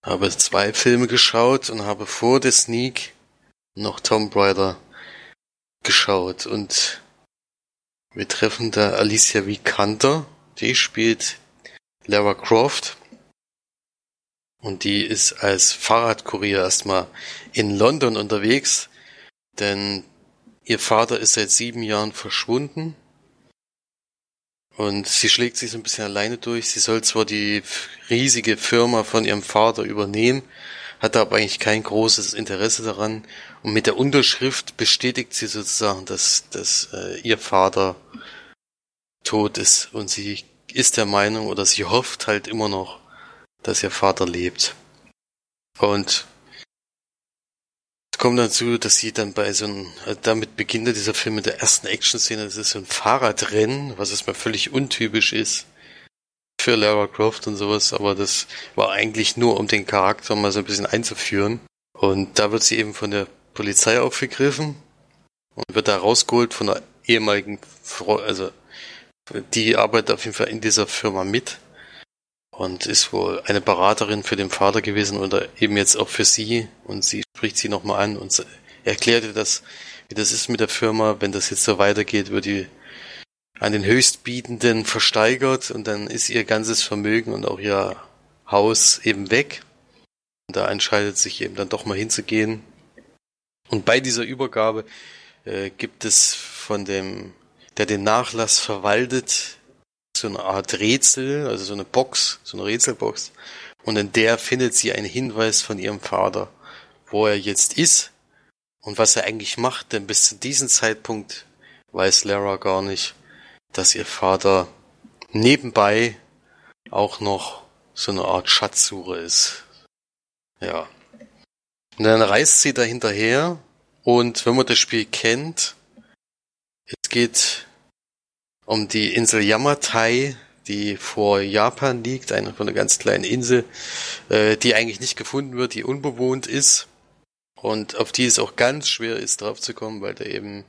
Habe zwei Filme geschaut und habe vor der Sneak noch Tomb Raider geschaut. Und wir treffen da Alicia Vikander. Die spielt Lara Croft. Und die ist als Fahrradkurier erstmal in London unterwegs, denn ihr Vater ist seit sieben Jahren verschwunden. Und sie schlägt sich so ein bisschen alleine durch. Sie soll zwar die riesige Firma von ihrem Vater übernehmen, hat aber eigentlich kein großes Interesse daran. Und mit der Unterschrift bestätigt sie sozusagen, dass, dass äh, ihr Vater tot ist. Und sie ist der Meinung oder sie hofft halt immer noch, dass ihr Vater lebt. Und es kommt dazu, dass sie dann bei so einem, äh, damit beginnt dieser Film mit der ersten Action-Szene, das ist so ein Fahrradrennen, was erstmal völlig untypisch ist für Lara Croft und sowas, aber das war eigentlich nur, um den Charakter mal so ein bisschen einzuführen. Und da wird sie eben von der Polizei aufgegriffen und wird da rausgeholt von der ehemaligen Frau, also die arbeitet auf jeden Fall in dieser Firma mit und ist wohl eine Beraterin für den Vater gewesen oder eben jetzt auch für sie und sie spricht sie nochmal an und erklärte das, wie das ist mit der Firma, wenn das jetzt so weitergeht, wird die an den Höchstbietenden versteigert und dann ist ihr ganzes Vermögen und auch ihr Haus eben weg. Und da entscheidet sich eben dann doch mal hinzugehen. Und bei dieser Übergabe äh, gibt es von dem, der den Nachlass verwaltet, so eine Art Rätsel, also so eine Box, so eine Rätselbox. Und in der findet sie einen Hinweis von ihrem Vater, wo er jetzt ist und was er eigentlich macht, denn bis zu diesem Zeitpunkt weiß Lara gar nicht, dass ihr Vater nebenbei auch noch so eine Art Schatzsuche ist. Ja. Und dann reist sie da hinterher und wenn man das Spiel kennt, es geht um die Insel Yamatai, die vor Japan liegt, eine von einer ganz kleinen Insel, äh, die eigentlich nicht gefunden wird, die unbewohnt ist und auf die es auch ganz schwer ist, drauf zu kommen, weil da eben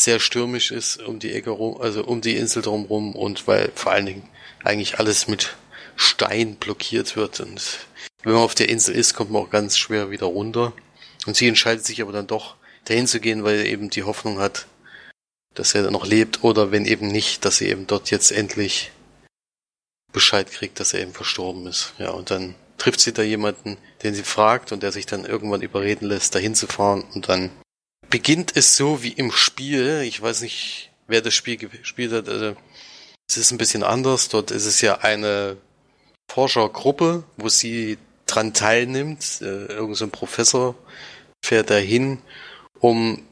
sehr stürmisch ist um die Ecke rum, also um die Insel drumherum und weil vor allen Dingen eigentlich alles mit Stein blockiert wird und wenn man auf der Insel ist, kommt man auch ganz schwer wieder runter. Und sie entscheidet sich aber dann doch dahin zu gehen, weil eben die Hoffnung hat, dass er noch lebt oder wenn eben nicht, dass sie eben dort jetzt endlich Bescheid kriegt, dass er eben verstorben ist. Ja, und dann trifft sie da jemanden, den sie fragt und der sich dann irgendwann überreden lässt, dahin zu fahren und dann beginnt es so wie im Spiel. Ich weiß nicht, wer das Spiel gespielt hat. Also, es ist ein bisschen anders. Dort ist es ja eine Forschergruppe, wo sie dran teilnimmt. Äh, irgend so ein Professor fährt dahin, um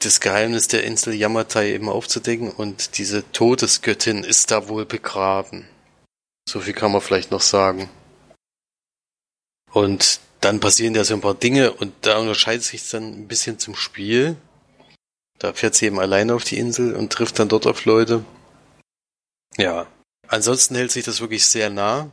das Geheimnis der Insel Yamatai eben aufzudecken und diese Todesgöttin ist da wohl begraben. So viel kann man vielleicht noch sagen. Und dann passieren ja so ein paar Dinge und da unterscheidet sich dann ein bisschen zum Spiel. Da fährt sie eben alleine auf die Insel und trifft dann dort auf Leute. Ja. Ansonsten hält sich das wirklich sehr nah.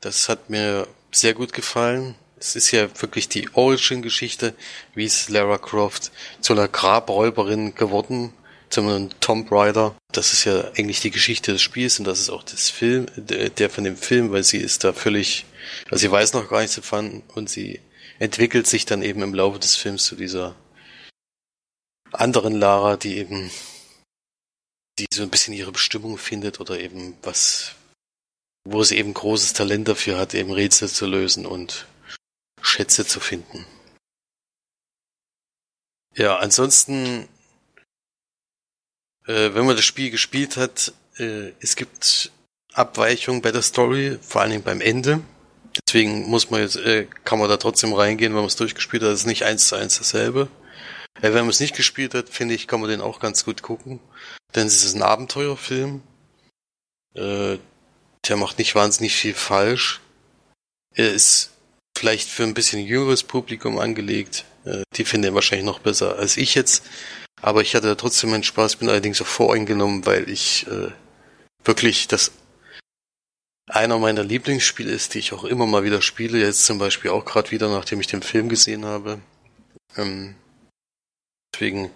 Das hat mir sehr gut gefallen. Es ist ja wirklich die Origin-Geschichte, wie ist Lara Croft zu einer Grabräuberin geworden, zu einem Tomb Raider. Das ist ja eigentlich die Geschichte des Spiels und das ist auch das Film, der von dem Film, weil sie ist da völlig, also sie weiß noch gar nichts davon und sie entwickelt sich dann eben im Laufe des Films zu dieser anderen Lara, die eben, die so ein bisschen ihre Bestimmung findet oder eben was, wo sie eben großes Talent dafür hat, eben Rätsel zu lösen und Schätze zu finden. Ja, ansonsten, äh, wenn man das Spiel gespielt hat, äh, es gibt Abweichungen bei der Story, vor allen Dingen beim Ende. Deswegen muss man jetzt, äh, kann man da trotzdem reingehen, wenn man es durchgespielt hat. Das ist nicht eins zu eins dasselbe. Äh, wenn man es nicht gespielt hat, finde ich, kann man den auch ganz gut gucken. Denn es ist ein Abenteuerfilm. Äh, der macht nicht wahnsinnig viel falsch. Er ist vielleicht für ein bisschen jüngeres Publikum angelegt. Äh, die finden ihn wahrscheinlich noch besser als ich jetzt. Aber ich hatte trotzdem meinen Spaß, bin allerdings auch voreingenommen, weil ich äh, wirklich das einer meiner Lieblingsspiele ist, die ich auch immer mal wieder spiele. Jetzt zum Beispiel auch gerade wieder, nachdem ich den Film gesehen habe. Ähm, deswegen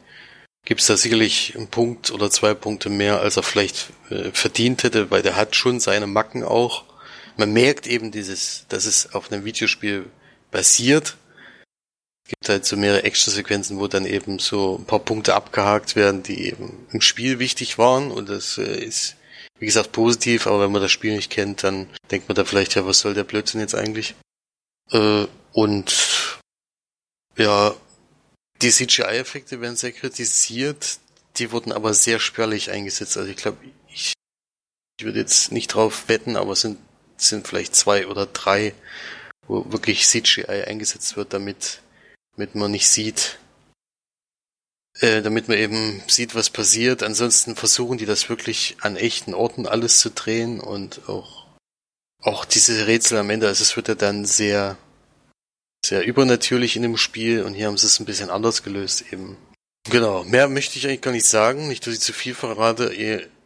gibt's da sicherlich einen Punkt oder zwei Punkte mehr, als er vielleicht äh, verdient hätte, weil der hat schon seine Macken auch. Man merkt eben dieses, dass es auf einem Videospiel basiert. Gibt halt so mehrere Actionsequenzen, wo dann eben so ein paar Punkte abgehakt werden, die eben im Spiel wichtig waren und das äh, ist, wie gesagt, positiv, aber wenn man das Spiel nicht kennt, dann denkt man da vielleicht, ja, was soll der Blödsinn jetzt eigentlich? Äh, und ja, die CGI-Effekte werden sehr kritisiert, die wurden aber sehr spärlich eingesetzt. Also ich glaube, ich, ich würde jetzt nicht drauf wetten, aber es sind, sind vielleicht zwei oder drei, wo wirklich CGI eingesetzt wird, damit, damit man nicht sieht, äh, damit man eben sieht, was passiert. Ansonsten versuchen die das wirklich an echten Orten alles zu drehen und auch, auch diese Rätsel am Ende, also es wird ja dann sehr, sehr übernatürlich in dem Spiel und hier haben sie es ein bisschen anders gelöst eben. Genau, mehr möchte ich eigentlich gar nicht sagen, nicht, dass ich zu viel verrate.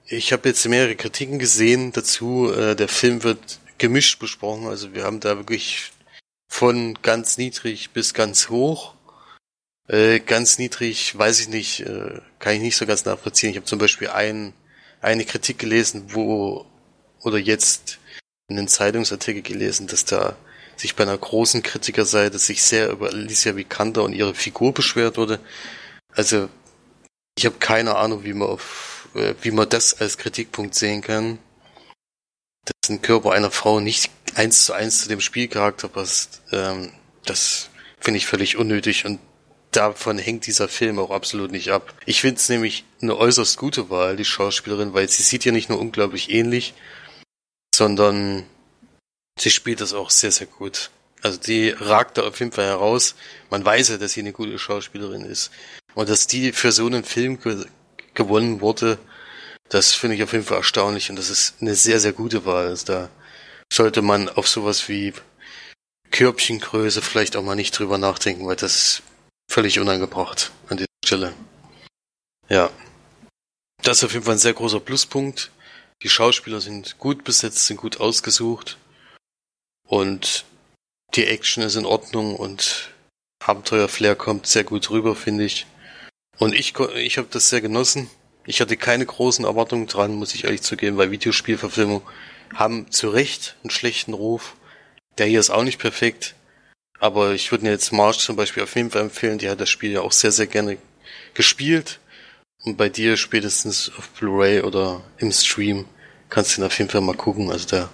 Ich habe jetzt mehrere Kritiken gesehen dazu. Äh, der Film wird gemischt besprochen, also wir haben da wirklich von ganz niedrig bis ganz hoch. Äh, ganz niedrig, weiß ich nicht, äh, kann ich nicht so ganz nachvollziehen. Ich habe zum Beispiel ein, eine Kritik gelesen, wo, oder jetzt in einem Zeitungsartikel gelesen, dass da sich bei einer großen Kritikerseite sich sehr über Alicia Vikander und ihre Figur beschwert wurde. Also ich habe keine Ahnung, wie man auf, äh, wie man das als Kritikpunkt sehen kann, dass ein Körper einer Frau nicht eins zu eins zu dem Spielcharakter passt. Ähm, das finde ich völlig unnötig und davon hängt dieser Film auch absolut nicht ab. Ich finde es nämlich eine äußerst gute Wahl, die Schauspielerin, weil sie sieht ja nicht nur unglaublich ähnlich, sondern sie spielt das auch sehr, sehr gut. Also die ragt da auf jeden Fall heraus. Man weiß ja, dass sie eine gute Schauspielerin ist. Und dass die für so einen Film ge gewonnen wurde, das finde ich auf jeden Fall erstaunlich und das ist eine sehr, sehr gute Wahl. Also da sollte man auf sowas wie Körbchengröße vielleicht auch mal nicht drüber nachdenken, weil das ist völlig unangebracht an dieser Stelle. Ja. Das ist auf jeden Fall ein sehr großer Pluspunkt. Die Schauspieler sind gut besetzt, sind gut ausgesucht. Und die Action ist in Ordnung und Abenteuer-Flair kommt sehr gut rüber, finde ich. Und ich, ich habe das sehr genossen. Ich hatte keine großen Erwartungen dran, muss ich ehrlich zugeben, weil Videospielverfilmungen haben zu Recht einen schlechten Ruf. Der hier ist auch nicht perfekt. Aber ich würde mir jetzt March zum Beispiel auf jeden Fall empfehlen. Die hat das Spiel ja auch sehr, sehr gerne gespielt. Und bei dir spätestens auf Blu-ray oder im Stream kannst du ihn auf jeden Fall mal gucken. Also der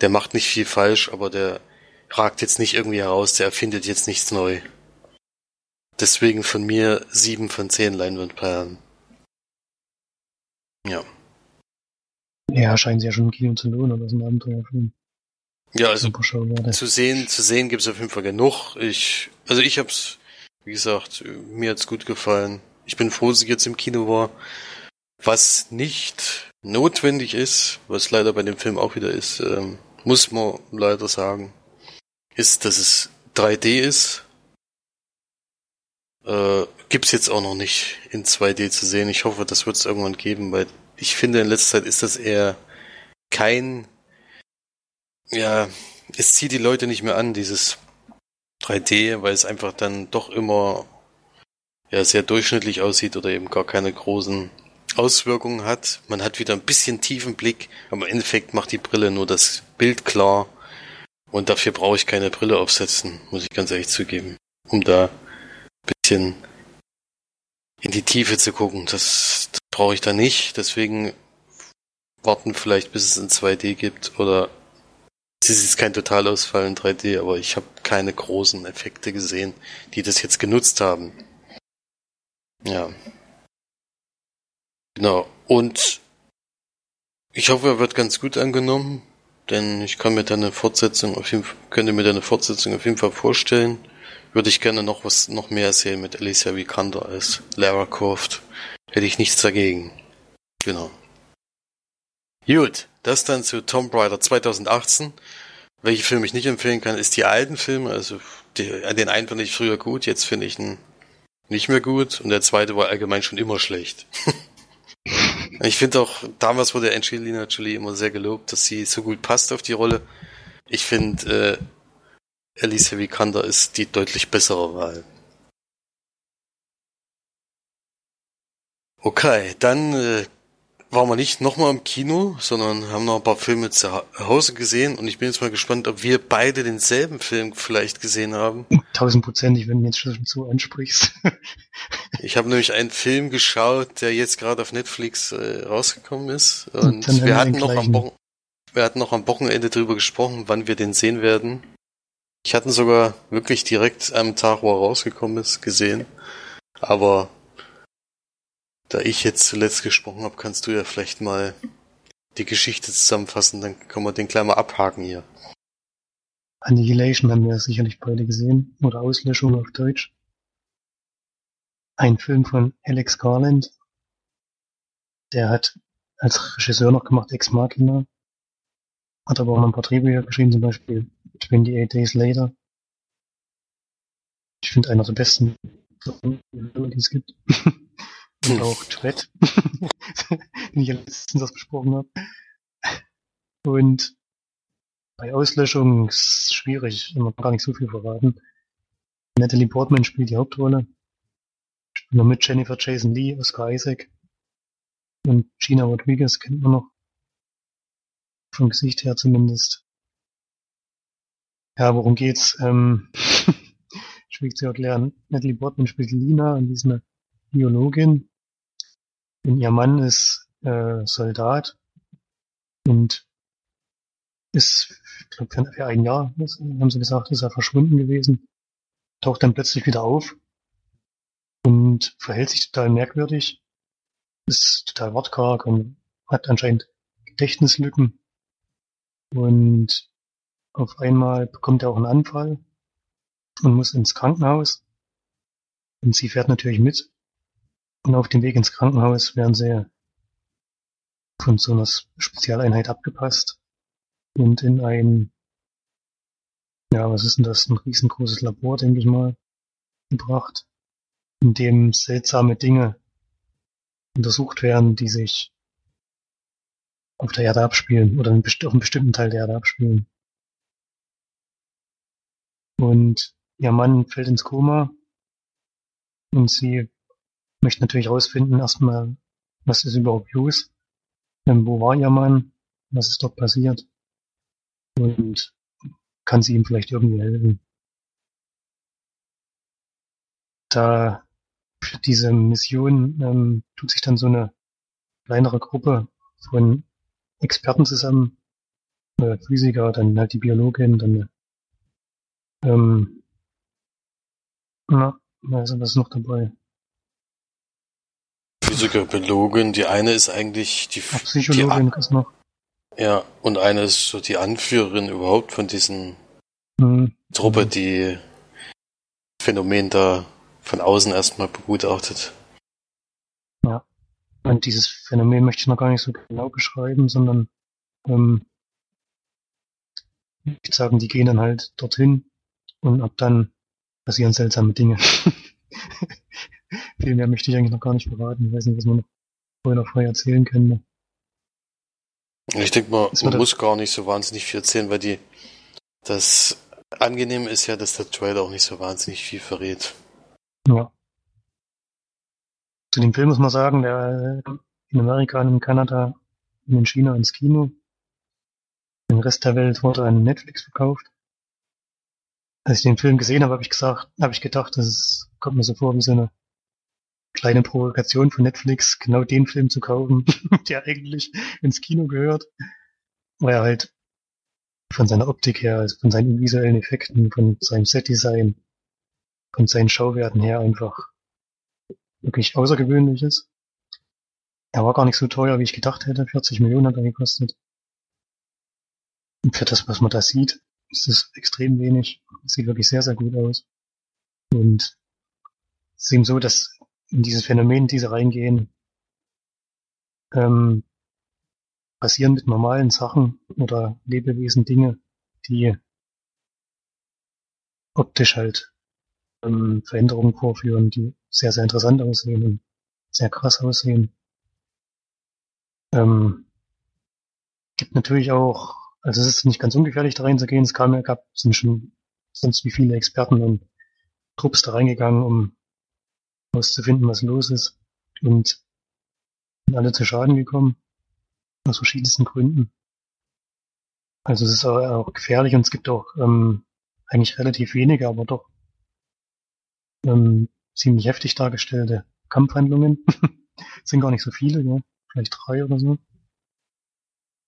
der macht nicht viel falsch, aber der ragt jetzt nicht irgendwie heraus, der erfindet jetzt nichts neu. Deswegen von mir sieben von zehn Leinwandperlen. Ja. Ja, scheint sich ja schon im Kino zu lohnen, aber das ist ein Abenteuerfilm. Ja, also zu sehen, zu sehen gibt's auf jeden Fall genug. Ich, also ich hab's, wie gesagt, mir hat's gut gefallen. Ich bin froh, dass ich jetzt im Kino war. Was nicht notwendig ist, was leider bei dem Film auch wieder ist, ähm, muss man leider sagen, ist, dass es 3D ist. Äh, gibt's jetzt auch noch nicht in 2D zu sehen. Ich hoffe, das wird es irgendwann geben, weil ich finde, in letzter Zeit ist das eher kein, ja, es zieht die Leute nicht mehr an, dieses 3D, weil es einfach dann doch immer ja, sehr durchschnittlich aussieht oder eben gar keine großen Auswirkungen hat. Man hat wieder ein bisschen tiefen Blick, aber im Endeffekt macht die Brille nur das Bild klar. Und dafür brauche ich keine Brille aufsetzen, muss ich ganz ehrlich zugeben. Um da ein bisschen in die Tiefe zu gucken. Das, das brauche ich da nicht. Deswegen warten vielleicht, bis es in 2D gibt oder Es ist kein Totalausfall in 3D, aber ich habe keine großen Effekte gesehen, die das jetzt genutzt haben. Ja. Genau. Und ich hoffe, er wird ganz gut angenommen, denn ich kann mir da eine Fortsetzung auf jeden Fall, könnte mir da eine Fortsetzung auf jeden Fall vorstellen. Würde ich gerne noch was, noch mehr sehen mit Alicia Vikander als Lara Croft. Hätte ich nichts dagegen. Genau. Gut, das dann zu Tomb Raider 2018. Welche Filme ich nicht empfehlen kann, ist die alten Filme. Also die, den einen fand ich früher gut, jetzt finde ich ihn nicht mehr gut. Und der zweite war allgemein schon immer schlecht. ich finde auch, damals wurde Angelina Jolie immer sehr gelobt, dass sie so gut passt auf die Rolle. Ich finde, äh, Alicia Vikander ist die deutlich bessere Wahl. Okay, dann äh, waren wir nicht nochmal im Kino, sondern haben noch ein paar Filme zu Hause gesehen und ich bin jetzt mal gespannt, ob wir beide denselben Film vielleicht gesehen haben. Tausendprozentig, wenn du jetzt schon so ansprichst. ich habe nämlich einen Film geschaut, der jetzt gerade auf Netflix äh, rausgekommen ist und, und wir hatten noch am Wochen wir hatten noch am Wochenende drüber gesprochen, wann wir den sehen werden. Ich hatte ihn sogar wirklich direkt am Tag, wo er rausgekommen ist, gesehen. Aber da ich jetzt zuletzt gesprochen habe, kannst du ja vielleicht mal die Geschichte zusammenfassen, dann können wir den gleich mal abhaken hier. Annihilation haben wir sicherlich beide gesehen, oder Auslöschung auf Deutsch. Ein Film von Alex Garland. Der hat als Regisseur noch gemacht Ex Machina. Hat aber auch noch ein paar Drehbücher geschrieben, zum Beispiel 28 Days Later. Ich finde einer der besten, die es gibt. Und auch Tourette, den ich ja letztens das besprochen habe. Und bei Auslöschung ist es schwierig, man kann gar nicht so viel verraten. Natalie Portman spielt die Hauptrolle. Noch mit Jennifer Jason Lee, Oscar Isaac. Und Gina Rodriguez kennt man noch. Vom Gesicht her zumindest. Ja, worum geht's? Ähm, schwierig zu erklären. Natalie Portman spielt Lina und die ist eine Biologin. Und ihr Mann ist äh, Soldat und ist, ich glaube, für ein Jahr, haben sie gesagt, ist er verschwunden gewesen, taucht dann plötzlich wieder auf und verhält sich total merkwürdig, ist total wortkarg und hat anscheinend Gedächtnislücken. Und auf einmal bekommt er auch einen Anfall und muss ins Krankenhaus. Und sie fährt natürlich mit und auf dem Weg ins Krankenhaus werden sie von so einer Spezialeinheit abgepasst und in ein, ja, was ist denn das, ein riesengroßes Labor, denke ich mal, gebracht, in dem seltsame Dinge untersucht werden, die sich auf der Erde abspielen oder auf einem bestimmten Teil der Erde abspielen. Und ihr Mann fällt ins Koma. Und sie möchte natürlich rausfinden erstmal, was ist überhaupt los, ähm, wo war ihr Mann, was ist dort passiert? Und kann sie ihm vielleicht irgendwie helfen. Da für diese Mission ähm, tut sich dann so eine kleinere Gruppe von Experten zusammen, äh, Physiker, dann halt die Biologin, dann ähm, na, was ist noch dabei? Physiker, Biologin. Die eine ist eigentlich die Psychologin die, ist noch. Ja, und eine ist so die Anführerin überhaupt von diesen mhm. Truppe, die Phänomen da von außen erstmal begutachtet. Ja. Und dieses Phänomen möchte ich noch gar nicht so genau beschreiben, sondern ähm, ich würde sagen, die gehen dann halt dorthin und ab dann passieren seltsame Dinge. Viel mehr möchte ich eigentlich noch gar nicht verraten. Ich weiß nicht, was man noch vorher noch frei erzählen könnte. Ich denke mal, man muss gar nicht so wahnsinnig viel erzählen, weil die das Angenehme ist ja, dass der Trailer auch nicht so wahnsinnig viel verrät. Ja. Zu dem Film muss man sagen, der in Amerika und in Kanada und in China ins Kino. Im Rest der Welt wurde an Netflix verkauft. Als ich den Film gesehen habe, habe ich gesagt, habe ich gedacht, das ist, kommt mir so vor wie so eine kleine Provokation von Netflix, genau den Film zu kaufen, der eigentlich ins Kino gehört, weil er halt von seiner Optik her, also von seinen visuellen Effekten, von seinem Setdesign, von seinen Schauwerten her einfach wirklich außergewöhnlich ist. Er war gar nicht so teuer, wie ich gedacht hätte. 40 Millionen hat er gekostet. Und für das, was man da sieht, ist es extrem wenig. Sieht wirklich sehr, sehr gut aus. Und es ist eben so, dass in dieses Phänomen, diese reingehen, ähm, passieren mit normalen Sachen oder Lebewesen Dinge, die optisch halt ähm, Veränderungen vorführen, die sehr, sehr interessant aussehen und sehr krass aussehen. Ähm, gibt natürlich auch, also es ist nicht ganz ungefährlich da reinzugehen, es kam, gab, sind schon sonst wie viele Experten und Trupps da reingegangen, um herauszufinden, was los ist und sind alle zu Schaden gekommen. Aus verschiedensten Gründen. Also es ist auch gefährlich und es gibt auch ähm, eigentlich relativ wenige, aber doch ähm, ziemlich heftig dargestellte Kampfhandlungen. sind gar nicht so viele, ja. Vielleicht drei oder so.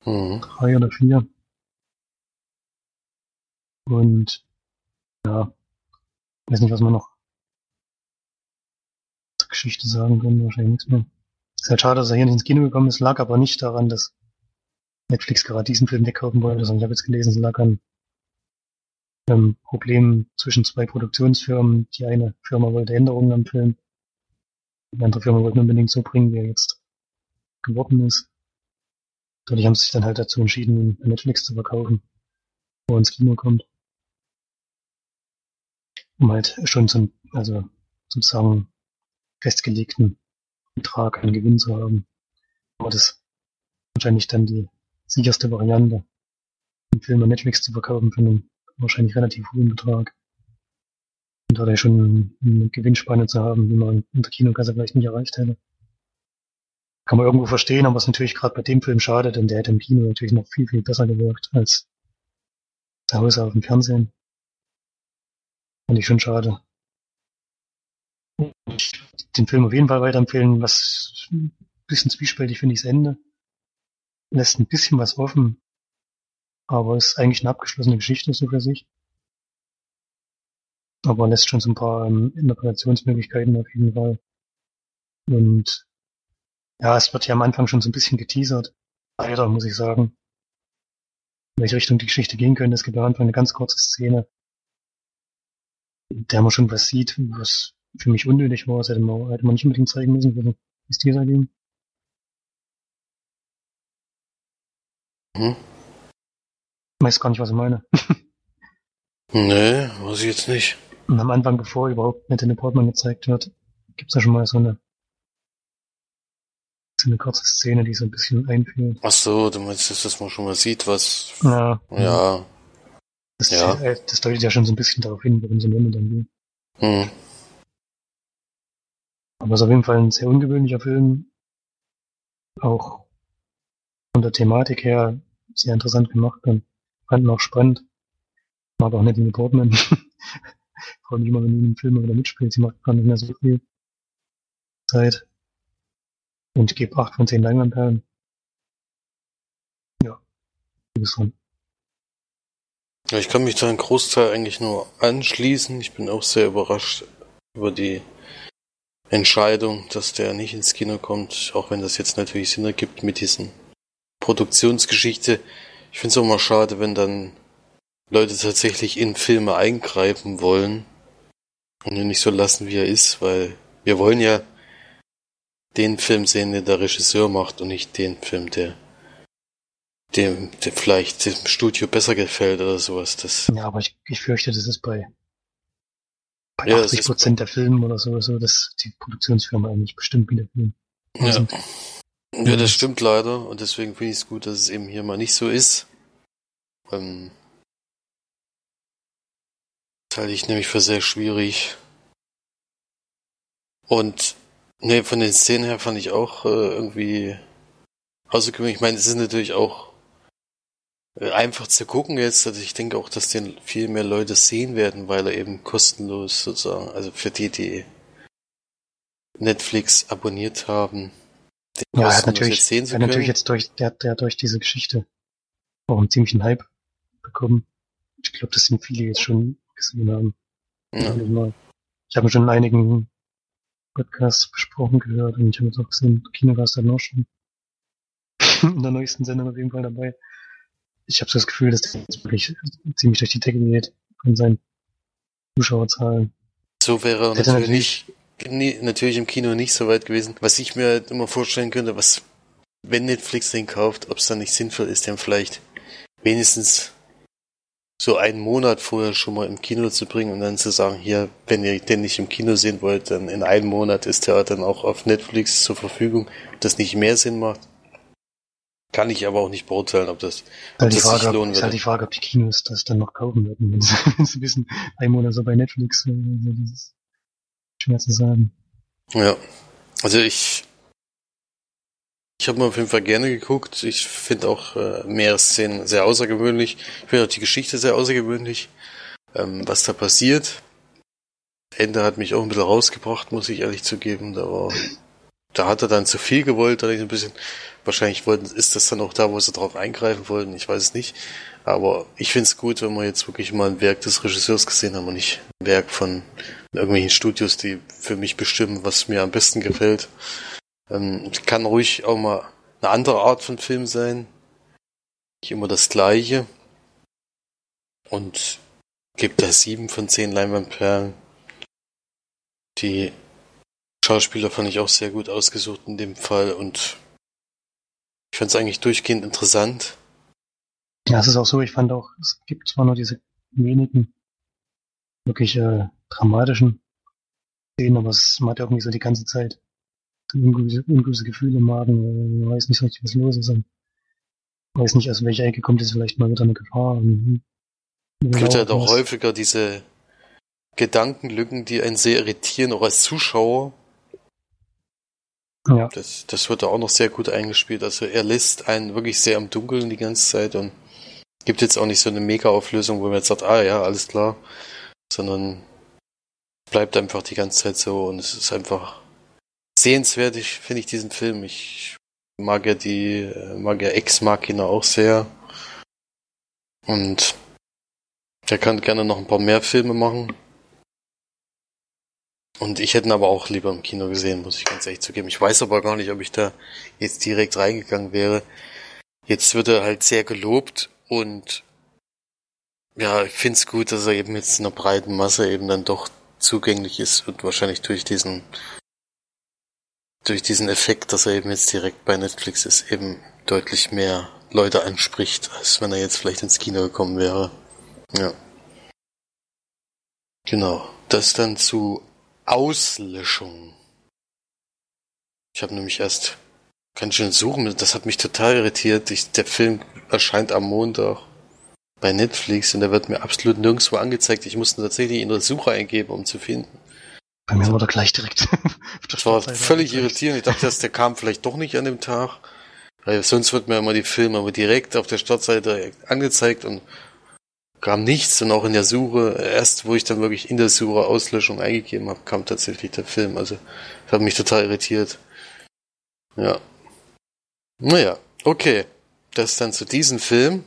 Mhm. Drei oder vier. Und ja, weiß nicht, was man noch zur Geschichte sagen können, wahrscheinlich nichts mehr. Ist halt schade, dass er hier nicht ins Kino gekommen ist, lag aber nicht daran, dass Netflix gerade diesen Film wegkaufen wollte, sondern ich habe jetzt gelesen, es lag an ähm, Problemen zwischen zwei Produktionsfirmen. Die eine Firma wollte Änderungen am Film, die andere Firma wollte unbedingt so bringen, wie er jetzt geworden ist. Dadurch haben sie sich dann halt dazu entschieden, Netflix zu verkaufen, wo er ins Kino kommt. Um halt schon zum, also sozusagen festgelegten Betrag an Gewinn zu haben. Aber das ist wahrscheinlich dann die sicherste Variante, den Film an Netflix zu verkaufen für einen wahrscheinlich relativ hohen Betrag. Und dadurch schon eine Gewinnspanne zu haben, die man in der Kinokasse vielleicht nicht erreicht hätte. Kann man irgendwo verstehen, aber es ist natürlich gerade bei dem Film schade, denn der hätte im Kino natürlich noch viel, viel besser gewirkt als zu Hause auf dem Fernsehen. Fand ich schon schade. Ich den Film auf jeden Fall weiterempfehlen. Was ein bisschen zwiespältig finde ich das Ende. Lässt ein bisschen was offen, aber ist eigentlich eine abgeschlossene Geschichte so für sich. Aber lässt schon so ein paar ähm, Interpretationsmöglichkeiten auf jeden Fall. Und ja, es wird ja am Anfang schon so ein bisschen geteasert. Leider, muss ich sagen. In welche Richtung die Geschichte gehen könnte. Es gibt am Anfang eine ganz kurze Szene, der man schon was sieht, was für mich unnötig war. Das hätte man, hätte man nicht unbedingt zeigen müssen, wie es dir da ging. Hm. Ich weiß gar nicht, was ich meine. nee, weiß ich jetzt nicht. Und am Anfang, bevor überhaupt Natalie Portman gezeigt wird, gibt's da schon mal so eine so eine kurze Szene, die so ein bisschen einführt. Ach so, du meinst, dass man schon mal sieht, was... Ja. Ja. Das, ja. Äh, das deutet ja schon so ein bisschen darauf hin, worum es im Ende dann geht. Hm. Aber es ist auf jeden Fall ein sehr ungewöhnlicher Film. Auch von der Thematik her sehr interessant gemacht und fand ihn auch spannend. Mag auch Natalie Portman. Freue mich immer, wenn die in einem Film wieder mitspielt. Sie macht gar nicht mehr so viel Zeit. Und ich gebe 8 von 10 Leinwandperlen. Ja, du dran. Ja, ich kann mich da einen Großteil eigentlich nur anschließen. Ich bin auch sehr überrascht über die Entscheidung, dass der nicht ins Kino kommt, auch wenn das jetzt natürlich Sinn ergibt mit diesen Produktionsgeschichte. Ich finde es auch mal schade, wenn dann Leute tatsächlich in Filme eingreifen wollen und ihn nicht so lassen, wie er ist, weil wir wollen ja den Film sehen, den der Regisseur macht und nicht den Film, der dem, der vielleicht dem Studio besser gefällt oder sowas. Das ja, aber ich, ich fürchte, das ist bei bei ja, 80 Prozent der Filme oder so, so, dass die Produktionsfirma eigentlich bestimmt wieder filmen. Ja. ja, das stimmt leider und deswegen finde ich es gut, dass es eben hier mal nicht so ist. Ähm, das halte ich nämlich für sehr schwierig. Und ne, von den Szenen her fand ich auch äh, irgendwie außergewöhnlich. Ich meine, es ist natürlich auch einfach zu gucken jetzt. Also ich denke auch, dass den viel mehr Leute sehen werden, weil er eben kostenlos sozusagen, also für die, die Netflix abonniert haben. Ja, er hat natürlich, sehen zu er natürlich jetzt durch, der, der durch diese Geschichte auch einen ziemlichen Hype bekommen. Ich glaube, das sind viele jetzt schon gesehen haben. Ja. Ich habe schon in einigen Podcasts besprochen gehört und ich habe jetzt auch gesehen, Kino war es dann auch schon in der neuesten Sendung auf jeden Fall dabei. Ich habe so das Gefühl, dass der jetzt wirklich ziemlich durch die Decke geht von seinen Zuschauerzahlen. So wäre er natürlich, nicht, natürlich im Kino nicht so weit gewesen. Was ich mir halt immer vorstellen könnte, was, wenn Netflix den kauft, ob es dann nicht sinnvoll ist, den vielleicht wenigstens so einen Monat vorher schon mal im Kino zu bringen und dann zu sagen, hier, wenn ihr den nicht im Kino sehen wollt, dann in einem Monat ist der dann auch auf Netflix zur Verfügung. Ob das nicht mehr Sinn macht, kann ich aber auch nicht beurteilen, ob das, ob das Frage, sich lohnen wird. Ist halt die Frage, ob die Kinos das dann noch kaufen würden, wenn sie, wenn sie wissen, ein Monat so bei Netflix, also das ist schwer zu sagen. Ja, also ich ich habe mir auf jeden Fall gerne geguckt. Ich finde auch äh, mehrere Szenen sehr außergewöhnlich. Ich finde auch die Geschichte sehr außergewöhnlich. Ähm, was da passiert. Ende hat mich auch ein bisschen rausgebracht, muss ich ehrlich zugeben. Da war, da hat er dann zu viel gewollt, da ich ein bisschen, wahrscheinlich wollten, ist das dann auch da, wo sie drauf eingreifen wollten, ich weiß es nicht. Aber ich finde es gut, wenn wir jetzt wirklich mal ein Werk des Regisseurs gesehen haben und nicht ein Werk von irgendwelchen Studios, die für mich bestimmen, was mir am besten gefällt. Ähm, kann ruhig auch mal eine andere Art von Film sein. Nicht immer das gleiche. Und gibt da sieben von zehn Leinwandperlen. Die Schauspieler fand ich auch sehr gut ausgesucht in dem Fall und ich fand es eigentlich durchgehend interessant. Ja, es ist auch so, ich fand auch, es gibt zwar nur diese wenigen wirklich äh, dramatischen Szenen, aber es, man hat ja irgendwie so die ganze Zeit ungute, ungute Gefühle im Magen, man weiß nicht so richtig, was los ist. Und weiß nicht, aus welcher Ecke kommt jetzt vielleicht mal wieder eine Gefahr. Und, es gibt ja doch häufiger diese Gedankenlücken, die einen sehr irritieren, auch als Zuschauer. Ja. Das, das wird da auch noch sehr gut eingespielt. Also er lässt einen wirklich sehr am Dunkeln die ganze Zeit und gibt jetzt auch nicht so eine Mega-Auflösung, wo man jetzt sagt, ah ja, alles klar, sondern bleibt einfach die ganze Zeit so und es ist einfach sehenswert, ich finde ich diesen Film. Ich mag ja die, äh, mag ja Ex Machina auch sehr. Und der kann gerne noch ein paar mehr Filme machen. Und ich hätte ihn aber auch lieber im Kino gesehen, muss ich ganz ehrlich zugeben. Ich weiß aber gar nicht, ob ich da jetzt direkt reingegangen wäre. Jetzt wird er halt sehr gelobt und ja, ich finde es gut, dass er eben jetzt in einer breiten Masse eben dann doch zugänglich ist und wahrscheinlich durch diesen durch diesen Effekt, dass er eben jetzt direkt bei Netflix ist, eben deutlich mehr Leute anspricht, als wenn er jetzt vielleicht ins Kino gekommen wäre. Ja. Genau. Das dann zu Auslöschung. Ich habe nämlich erst ganz schön suchen, das hat mich total irritiert. Ich, der Film erscheint am Montag bei Netflix und der wird mir absolut nirgendwo angezeigt. Ich musste tatsächlich in der Suche eingeben, um zu finden. Bei mir wurde gleich direkt. das war völlig irritierend. Ich dachte, dass der kam vielleicht doch nicht an dem Tag. Weil sonst wird mir immer die Filme aber direkt auf der Startseite angezeigt und kam nichts. Und auch in der Suche, erst wo ich dann wirklich in der Suche Auslöschung eingegeben habe, kam tatsächlich der Film. Also, das hat mich total irritiert. Ja. Naja, okay. Das dann zu diesem Film.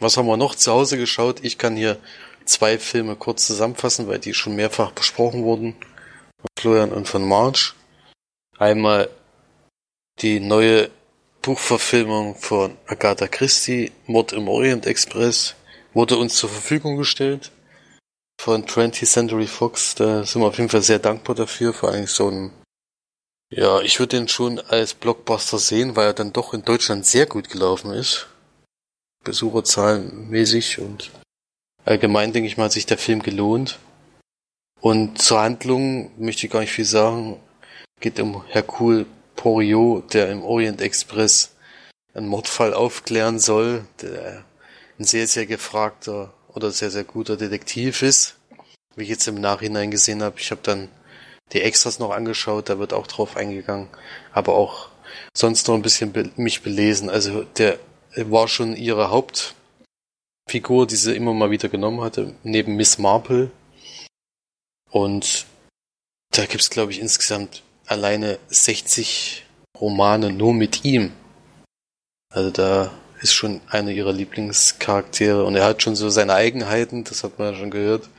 Was haben wir noch zu Hause geschaut? Ich kann hier zwei Filme kurz zusammenfassen, weil die schon mehrfach besprochen wurden. Von Florian und von March. Einmal die neue Buchverfilmung von Agatha Christie, Mord im Orient Express, wurde uns zur Verfügung gestellt von 20th Century Fox. Da sind wir auf jeden Fall sehr dankbar dafür. Vor allem so ein, ja, ich würde den schon als Blockbuster sehen, weil er dann doch in Deutschland sehr gut gelaufen ist. Besucherzahlenmäßig und Allgemein denke ich mal, hat sich der Film gelohnt. Und zur Handlung möchte ich gar nicht viel sagen. Geht um Hercule Poirot, der im Orient Express einen Mordfall aufklären soll, der ein sehr, sehr gefragter oder sehr, sehr guter Detektiv ist. Wie ich jetzt im Nachhinein gesehen habe, ich habe dann die Extras noch angeschaut, da wird auch drauf eingegangen, aber auch sonst noch ein bisschen be mich belesen. Also der war schon ihre Haupt Figur, die sie immer mal wieder genommen hatte, neben Miss Marple. Und da gibt's, glaube ich, insgesamt alleine 60 Romane nur mit ihm. Also da ist schon einer ihrer Lieblingscharaktere und er hat schon so seine Eigenheiten, das hat man ja schon gehört.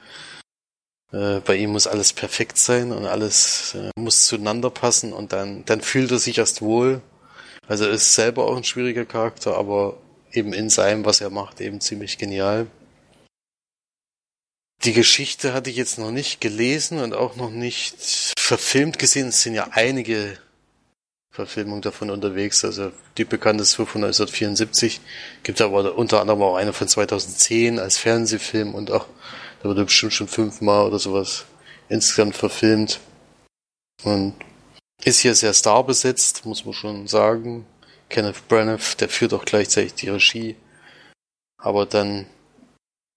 Äh, bei ihm muss alles perfekt sein und alles äh, muss zueinander passen und dann, dann fühlt er sich erst wohl. Also ist selber auch ein schwieriger Charakter, aber eben in seinem, was er macht, eben ziemlich genial. Die Geschichte hatte ich jetzt noch nicht gelesen und auch noch nicht verfilmt gesehen. Es sind ja einige Verfilmungen davon unterwegs. Also die bekannteste von 1974 gibt aber unter anderem auch eine von 2010 als Fernsehfilm und auch da wurde bestimmt schon fünfmal oder sowas insgesamt verfilmt. Und ist hier sehr starbesetzt, muss man schon sagen. Kenneth Branagh, der führt auch gleichzeitig die Regie. Aber dann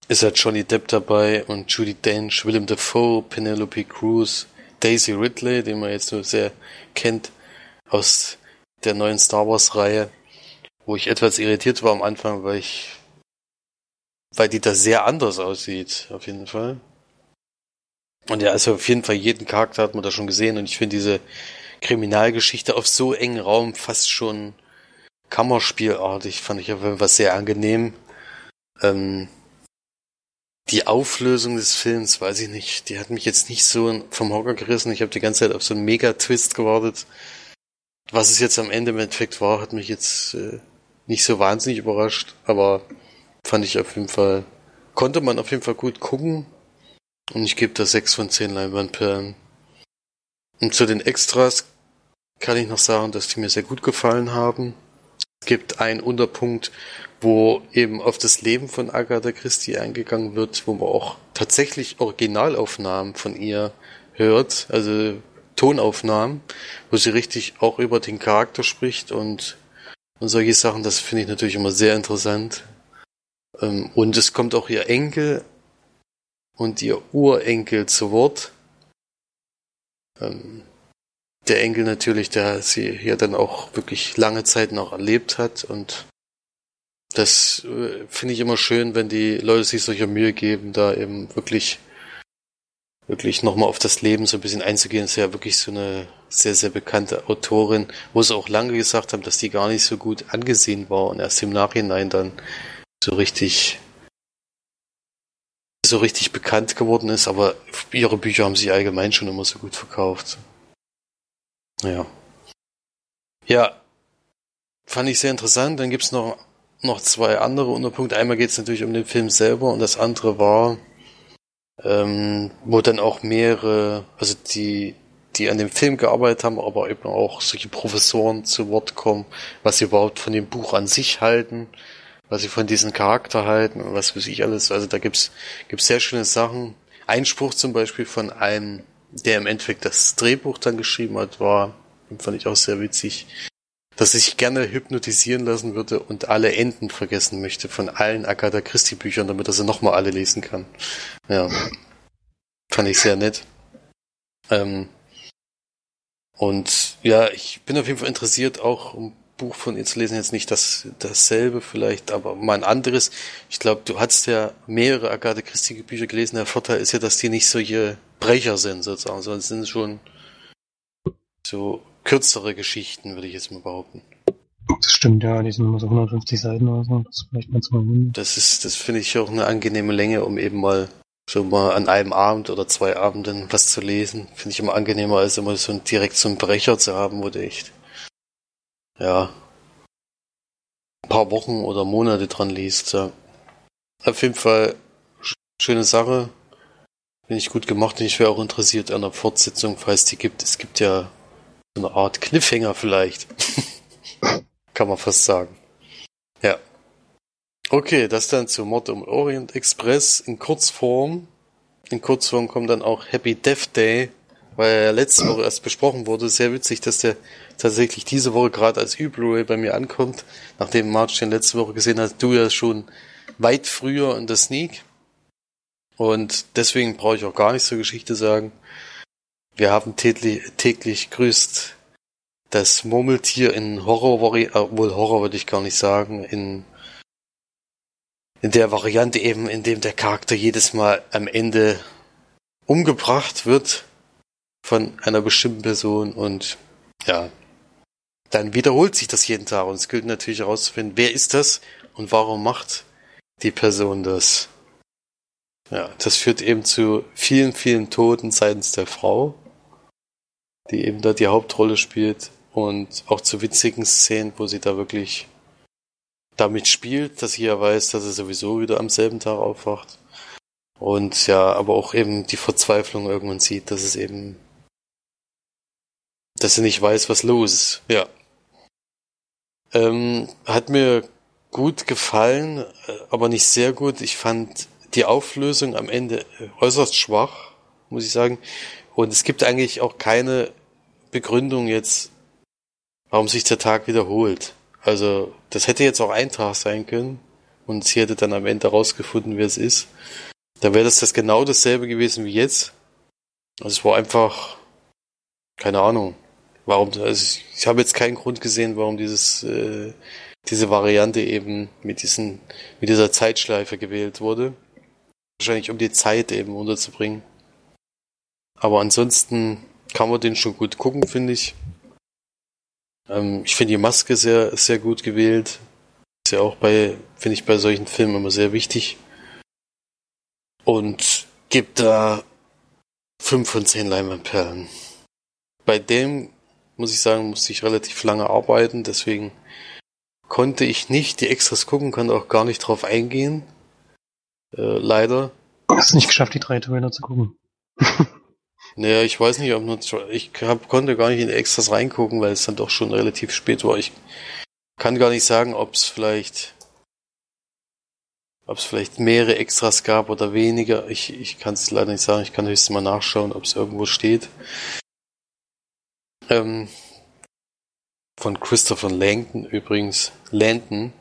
ist halt Johnny Depp dabei und Judy Dench, Willem Dafoe, Penelope Cruz, Daisy Ridley, den man jetzt nur sehr kennt aus der neuen Star Wars Reihe, wo ich etwas irritiert war am Anfang, weil ich, weil die da sehr anders aussieht, auf jeden Fall. Und ja, also auf jeden Fall jeden Charakter hat man da schon gesehen und ich finde diese Kriminalgeschichte auf so engen Raum fast schon Kammerspielartig, fand ich auf jeden Fall sehr angenehm. Ähm, die Auflösung des Films, weiß ich nicht, die hat mich jetzt nicht so vom Hocker gerissen. Ich habe die ganze Zeit auf so einen Mega-Twist gewartet. Was es jetzt am Ende im Endeffekt war, hat mich jetzt äh, nicht so wahnsinnig überrascht, aber fand ich auf jeden Fall, konnte man auf jeden Fall gut gucken. Und ich gebe da sechs von zehn Leinwandperlen. Und zu den Extras kann ich noch sagen, dass die mir sehr gut gefallen haben. Es gibt einen Unterpunkt, wo eben auf das Leben von Agatha Christie eingegangen wird, wo man auch tatsächlich Originalaufnahmen von ihr hört, also Tonaufnahmen, wo sie richtig auch über den Charakter spricht und, und solche Sachen, das finde ich natürlich immer sehr interessant. Ähm, und es kommt auch ihr Enkel und ihr Urenkel zu Wort. Ähm, der Enkel natürlich, der sie hier dann auch wirklich lange Zeit noch erlebt hat und das äh, finde ich immer schön, wenn die Leute sich solche Mühe geben, da eben wirklich, wirklich nochmal auf das Leben so ein bisschen einzugehen. Ist ja wirklich so eine sehr, sehr bekannte Autorin, wo sie auch lange gesagt haben, dass die gar nicht so gut angesehen war und erst im Nachhinein dann so richtig, so richtig bekannt geworden ist, aber ihre Bücher haben sich allgemein schon immer so gut verkauft. Ja. Ja, fand ich sehr interessant. Dann gibt's noch noch zwei andere Unterpunkte. Einmal geht es natürlich um den Film selber und das andere war, ähm, wo dann auch mehrere, also die, die an dem Film gearbeitet haben, aber eben auch solche Professoren zu Wort kommen, was sie überhaupt von dem Buch an sich halten, was sie von diesem Charakter halten und was weiß ich alles. Also da gibt's gibt's sehr schöne Sachen. Einspruch zum Beispiel von einem, der im Endeffekt das Drehbuch dann geschrieben hat, war, fand ich auch sehr witzig dass ich gerne hypnotisieren lassen würde und alle Enden vergessen möchte von allen Agatha Christie Büchern, damit er sie nochmal alle lesen kann. Ja. Fand ich sehr nett. Ähm, und ja, ich bin auf jeden Fall interessiert, auch ein Buch von ihr zu lesen. Jetzt nicht das, dasselbe vielleicht, aber mal ein anderes. Ich glaube, du hast ja mehrere Agatha Christie Bücher gelesen. Der Vorteil ist ja, dass die nicht solche Brecher sind, sozusagen, sondern sind schon so kürzere Geschichten, würde ich jetzt mal behaupten. Das stimmt, ja, die sind immer so 150 Seiten oder so. Das ist vielleicht mal Das ist, das finde ich auch eine angenehme Länge, um eben mal so mal an einem Abend oder zwei Abenden was zu lesen. Finde ich immer angenehmer, als immer so direkt so einen Brecher zu haben, wo du echt, ja, ein paar Wochen oder Monate dran liest. Ja. Auf jeden Fall schöne Sache. Finde ich gut gemacht und ich wäre auch interessiert an der Fortsetzung, falls die gibt. Es gibt ja so eine Art Cliffhanger vielleicht. Kann man fast sagen. Ja. Okay, das dann zu Mord im Orient Express in Kurzform. In Kurzform kommt dann auch Happy Death Day, weil er letzte Woche erst besprochen wurde. Sehr witzig, dass der tatsächlich diese Woche gerade als Ü-Blu-ray bei mir ankommt. Nachdem March den letzte Woche gesehen hat, du ja schon weit früher in der Sneak. Und deswegen brauche ich auch gar nichts zur Geschichte sagen. Wir haben täglich, täglich grüßt das Murmeltier in Horror, obwohl Horror würde ich gar nicht sagen, in, in der Variante eben, in dem der Charakter jedes Mal am Ende umgebracht wird von einer bestimmten Person und ja, dann wiederholt sich das jeden Tag und es gilt natürlich herauszufinden, wer ist das und warum macht die Person das. Ja, das führt eben zu vielen, vielen Toten seitens der Frau, die eben da die Hauptrolle spielt und auch zu witzigen Szenen, wo sie da wirklich damit spielt, dass sie ja weiß, dass er sowieso wieder am selben Tag aufwacht. Und ja, aber auch eben die Verzweiflung irgendwann sieht, dass es eben, dass sie nicht weiß, was los ist. Ja. Ähm, hat mir gut gefallen, aber nicht sehr gut. Ich fand die Auflösung am Ende äußerst schwach, muss ich sagen. Und es gibt eigentlich auch keine Begründung jetzt, warum sich der Tag wiederholt. Also, das hätte jetzt auch ein Tag sein können und sie hätte dann am Ende rausgefunden, wer es ist. Da wäre das, das genau dasselbe gewesen wie jetzt. Also es war einfach, keine Ahnung, warum, also ich, ich habe jetzt keinen Grund gesehen, warum dieses, äh, diese Variante eben mit diesen, mit dieser Zeitschleife gewählt wurde. Wahrscheinlich um die Zeit eben unterzubringen. Aber ansonsten kann man den schon gut gucken, finde ich. Ähm, ich finde die Maske sehr, sehr gut gewählt. Ist ja auch bei, finde ich bei solchen Filmen immer sehr wichtig. Und gibt da fünf von zehn Leinwandperlen. Bei dem, muss ich sagen, musste ich relativ lange arbeiten, deswegen konnte ich nicht die Extras gucken, kann auch gar nicht drauf eingehen. Äh, leider. Hast nicht geschafft, die drei Trailer zu gucken? Naja, ich weiß nicht, ob nur, ich hab, konnte gar nicht in Extras reingucken, weil es dann doch schon relativ spät war. Ich kann gar nicht sagen, ob es vielleicht, ob es vielleicht mehrere Extras gab oder weniger. Ich, ich kann es leider nicht sagen. Ich kann höchstens mal nachschauen, ob es irgendwo steht. Ähm, von Christopher Langton übrigens. Landon.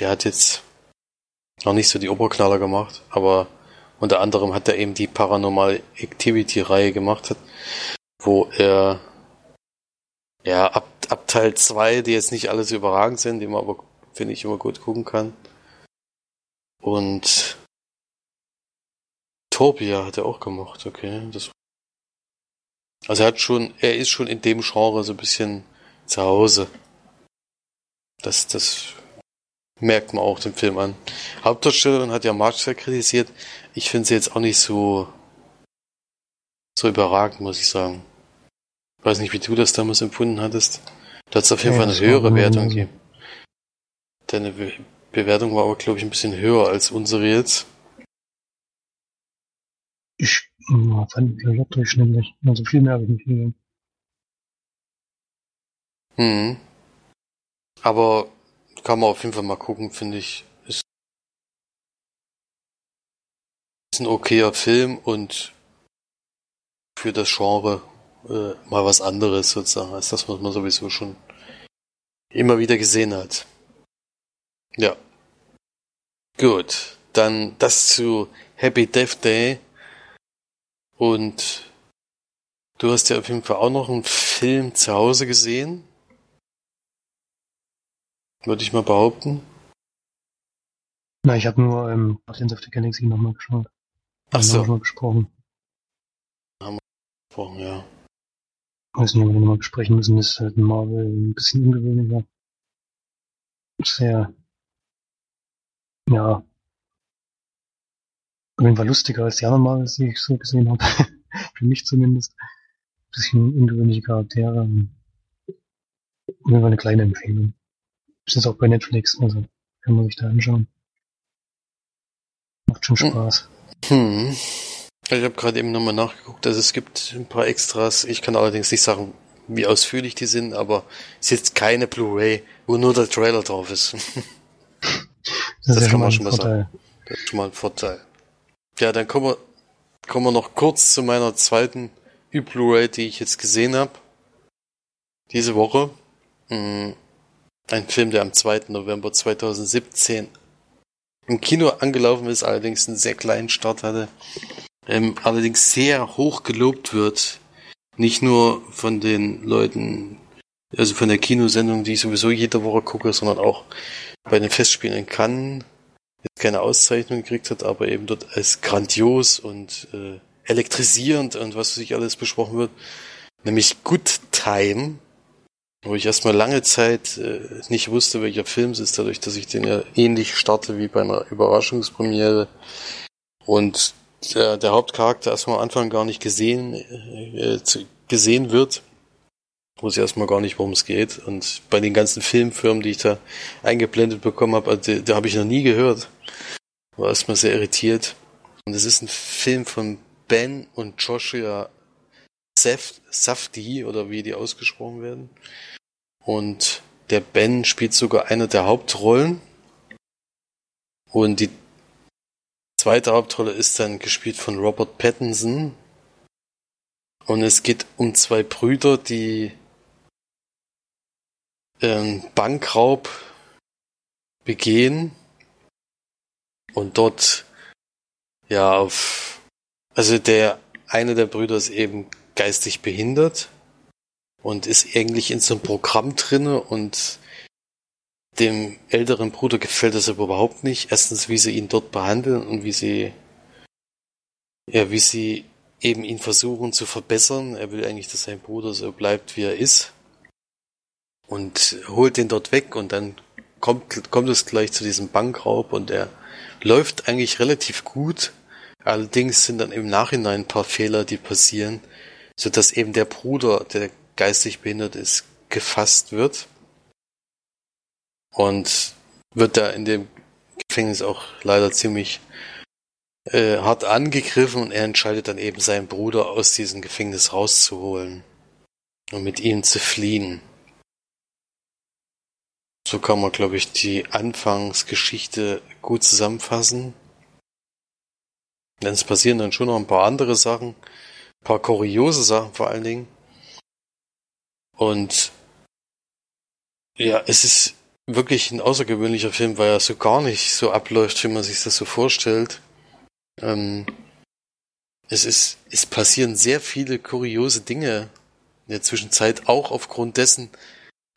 Der hat jetzt noch nicht so die Oberknaller gemacht, aber unter anderem hat er eben die Paranormal Activity Reihe gemacht, wo er ja ab, ab Teil 2, die jetzt nicht alles überragend sind, die man aber, finde ich, immer gut gucken kann. Und Torbia hat er auch gemacht, okay. Das also er hat schon, er ist schon in dem Genre so ein bisschen zu Hause. Das, das merkt man auch dem Film an. Hauptdarstellerin hat ja sehr kritisiert. Ich finde sie jetzt auch nicht so, so überragend, muss ich sagen. Ich weiß nicht, wie du das damals empfunden hattest. Du hast auf jeden ja, Fall eine höhere Wertung gegeben. Deine Be Bewertung war aber, glaube ich, ein bisschen höher als unsere jetzt. Ich fand ich vielleicht durchschnittlich. Also viel mehr habe ich nicht gegeben. Hm. Aber kann man auf jeden Fall mal gucken, finde ich. Ist, ein okayer Film und für das Genre äh, mal was anderes sozusagen, als das, was man sowieso schon immer wieder gesehen hat. Ja. Gut, dann das zu Happy Death Day. Und du hast ja auf jeden Fall auch noch einen Film zu Hause gesehen. Würde ich mal behaupten. Na, ich habe nur ähm, Guardians of the Galaxy nochmal geschaut. Ach so. Haben wir besprochen. Haben wir besprochen, ja. Ich weiß nicht, ob wir nochmal besprechen müssen. Das ist halt ein Marvel ein bisschen ungewöhnlicher. Sehr, ja, auf jeden Fall lustiger als die anderen Marvels, die ich so gesehen habe. Für mich zumindest. Ein bisschen ungewöhnliche Charaktere. Auf jeden Fall eine kleine Empfehlung. Ist jetzt auch bei Netflix, also kann man sich da anschauen. Macht schon hm. Spaß. Hm. Ich habe gerade eben nochmal nachgeguckt, also es gibt ein paar Extras. Ich kann allerdings nicht sagen, wie ausführlich die sind, aber es ist jetzt keine Blu-ray, wo nur der Trailer drauf ist. das, das ja kann man schon mal sagen. Das ist schon mal ein Vorteil. Ja, dann kommen wir, kommen wir noch kurz zu meiner zweiten Ü-Blu-ray, die ich jetzt gesehen habe. Diese Woche. Hm. Ein Film, der am 2. November 2017 im Kino angelaufen ist, allerdings einen sehr kleinen Start hatte. Ähm, allerdings sehr hoch gelobt wird. Nicht nur von den Leuten, also von der Kinosendung, die ich sowieso jede Woche gucke, sondern auch bei den Festspielen in Cannes. Jetzt keine Auszeichnung gekriegt hat, aber eben dort als grandios und äh, elektrisierend und was sich alles besprochen wird. Nämlich Good Time wo ich erstmal lange Zeit äh, nicht wusste, welcher Film es ist, dadurch, dass ich den ja ähnlich starte wie bei einer Überraschungspremiere. Und der, der Hauptcharakter erstmal am Anfang gar nicht gesehen, äh, gesehen wird. Wusste erstmal gar nicht, worum es geht. Und bei den ganzen Filmfirmen, die ich da eingeblendet bekommen habe, also, da habe ich noch nie gehört. War erstmal sehr irritiert. Und es ist ein Film von Ben und Joshua Safdie oder wie die ausgesprochen werden. Und der Ben spielt sogar eine der Hauptrollen. Und die zweite Hauptrolle ist dann gespielt von Robert Pattinson. Und es geht um zwei Brüder, die ähm, Bankraub begehen und dort ja auf also der eine der Brüder ist eben geistig behindert und ist eigentlich in so einem Programm drinne und dem älteren Bruder gefällt das aber überhaupt nicht. Erstens, wie sie ihn dort behandeln und wie sie, ja, wie sie eben ihn versuchen zu verbessern. Er will eigentlich, dass sein Bruder so bleibt, wie er ist. Und holt den dort weg und dann kommt, kommt es gleich zu diesem Bankraub und er läuft eigentlich relativ gut. Allerdings sind dann im Nachhinein ein paar Fehler, die passieren, so dass eben der Bruder, der geistig behindert ist, gefasst wird. Und wird da in dem Gefängnis auch leider ziemlich äh, hart angegriffen und er entscheidet dann eben seinen Bruder aus diesem Gefängnis rauszuholen und mit ihm zu fliehen. So kann man, glaube ich, die Anfangsgeschichte gut zusammenfassen. Denn es passieren dann schon noch ein paar andere Sachen, ein paar kuriose Sachen vor allen Dingen. Und ja, es ist wirklich ein außergewöhnlicher Film, weil er so gar nicht so abläuft, wie man sich das so vorstellt. Ähm, es ist, es passieren sehr viele kuriose Dinge in der Zwischenzeit, auch aufgrund dessen,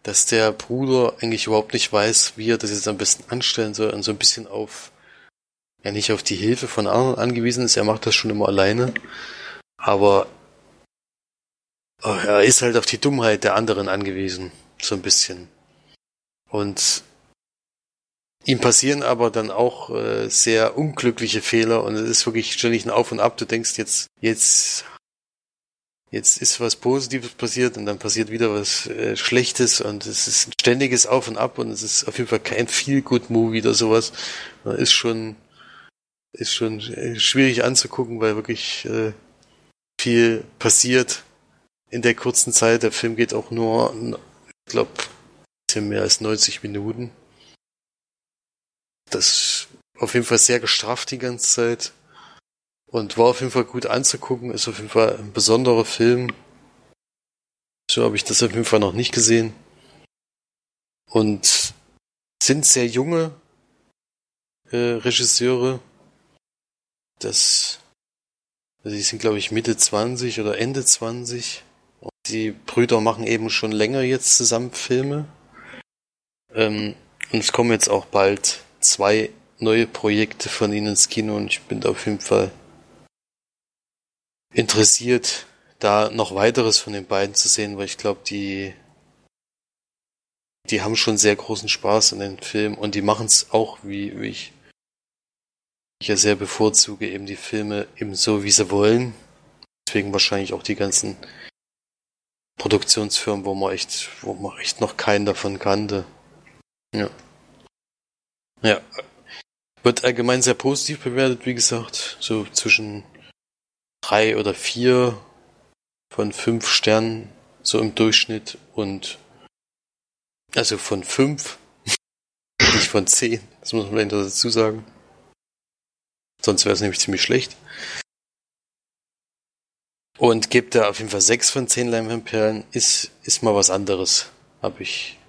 dass der Bruder eigentlich überhaupt nicht weiß, wie er das jetzt am besten anstellen soll und so ein bisschen auf, ja nicht auf die Hilfe von anderen angewiesen ist. Er macht das schon immer alleine. Aber er ist halt auf die Dummheit der anderen angewiesen. So ein bisschen. Und ihm passieren aber dann auch äh, sehr unglückliche Fehler und es ist wirklich ständig ein Auf und Ab. Du denkst jetzt, jetzt jetzt ist was Positives passiert und dann passiert wieder was äh, Schlechtes und es ist ein ständiges Auf und Ab und es ist auf jeden Fall kein Feel-Good-Movie oder sowas. Ist schon, ist schon äh, schwierig anzugucken, weil wirklich äh, viel passiert in der kurzen Zeit. Der Film geht auch nur, ich glaube, bisschen mehr als 90 Minuten. Das ist auf jeden Fall sehr gestrafft die ganze Zeit. Und war auf jeden Fall gut anzugucken, ist auf jeden Fall ein besonderer Film. So habe ich das auf jeden Fall noch nicht gesehen. Und sind sehr junge äh, Regisseure. Das, also die sind glaube ich Mitte 20 oder Ende 20. Die Brüder machen eben schon länger jetzt zusammen Filme. Ähm, und es kommen jetzt auch bald zwei neue Projekte von ihnen ins Kino und ich bin auf jeden Fall interessiert, da noch weiteres von den beiden zu sehen, weil ich glaube, die die haben schon sehr großen Spaß in den Film und die machen es auch, wie, wie ich, ich ja sehr bevorzuge, eben die Filme eben so, wie sie wollen. Deswegen wahrscheinlich auch die ganzen Produktionsfirmen, wo man echt, wo man echt noch keinen davon kannte. Ja. Ja. Wird allgemein sehr positiv bewertet, wie gesagt. So zwischen drei oder vier von fünf Sternen, so im Durchschnitt und also von fünf, nicht von zehn, das muss man dazu sagen. Sonst wäre es nämlich ziemlich schlecht. Und gibt da auf jeden Fall sechs von zehn Leinwandperlen, ist, ist mal was anderes, habe ich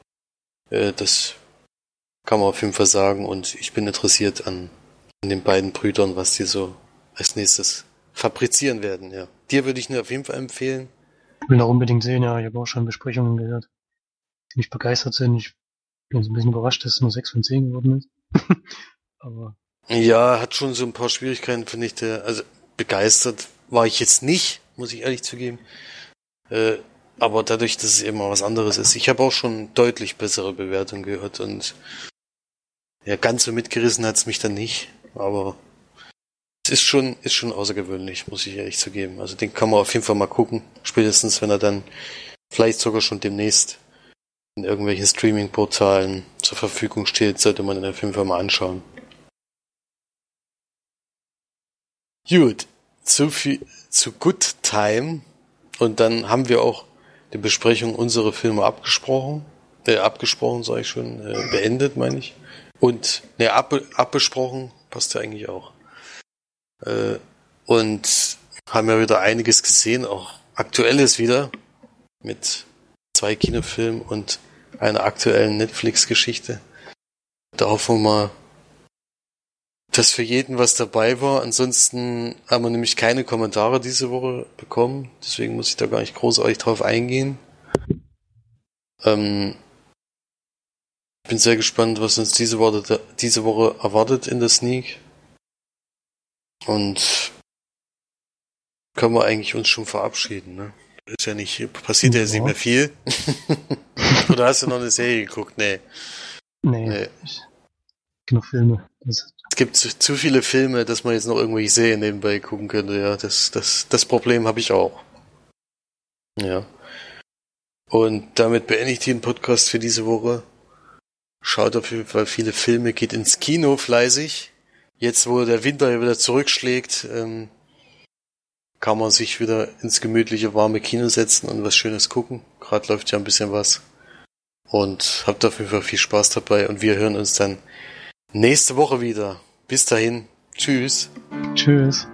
äh, das kann man auf jeden Fall sagen. Und ich bin interessiert an, an den beiden Brüdern, was die so als nächstes fabrizieren werden, ja. Dir würde ich ihn auf jeden Fall empfehlen. Ich will auch unbedingt sehen, ja. Ich habe auch schon Besprechungen gehört, die mich begeistert sind. Ich bin so ein bisschen überrascht, dass es nur 6 von 10 geworden ist. Aber. Ja, hat schon so ein paar Schwierigkeiten, finde ich. Der, also begeistert war ich jetzt nicht, muss ich ehrlich zugeben. Äh, aber dadurch, dass es eben mal was anderes ist. Ich habe auch schon deutlich bessere Bewertungen gehört und ja, ganz so mitgerissen hat es mich dann nicht, aber es ist schon, ist schon außergewöhnlich, muss ich ehrlich zugeben. Also den kann man auf jeden Fall mal gucken, spätestens wenn er dann vielleicht sogar schon demnächst in irgendwelchen Streaming-Portalen zur Verfügung steht, sollte man den auf jeden Fall mal anschauen. Gut, zu viel, zu Good Time. Und dann haben wir auch die Besprechung unserer Filme abgesprochen. Äh, abgesprochen, sage ich schon, äh, beendet, meine ich. Und, ne, ab, abbesprochen, passt ja eigentlich auch. Äh, und haben ja wieder einiges gesehen, auch aktuelles wieder, mit zwei Kinofilmen und einer aktuellen Netflix-Geschichte. Da hoffen wir mal, dass für jeden was dabei war. Ansonsten haben wir nämlich keine Kommentare diese Woche bekommen. Deswegen muss ich da gar nicht großartig drauf eingehen. Ähm, ich bin sehr gespannt, was uns diese Woche, diese Woche erwartet in der Sneak. Und können wir eigentlich uns schon verabschieden, ne? Ist ja nicht, passiert ja, ja nicht mehr viel. Oder hast du noch eine Serie geguckt? Nee. Nee. nee. Genug Filme. Das es gibt zu, viele Filme, dass man jetzt noch irgendwelche Serien nebenbei gucken könnte. Ja, das, das, das Problem habe ich auch. Ja. Und damit beende ich den Podcast für diese Woche. Schaut auf jeden Fall viele Filme, geht ins Kino fleißig. Jetzt, wo der Winter wieder zurückschlägt, ähm, kann man sich wieder ins gemütliche, warme Kino setzen und was Schönes gucken. Gerade läuft ja ein bisschen was. Und habt auf jeden Fall viel Spaß dabei und wir hören uns dann nächste Woche wieder. Bis dahin. Tschüss. Tschüss.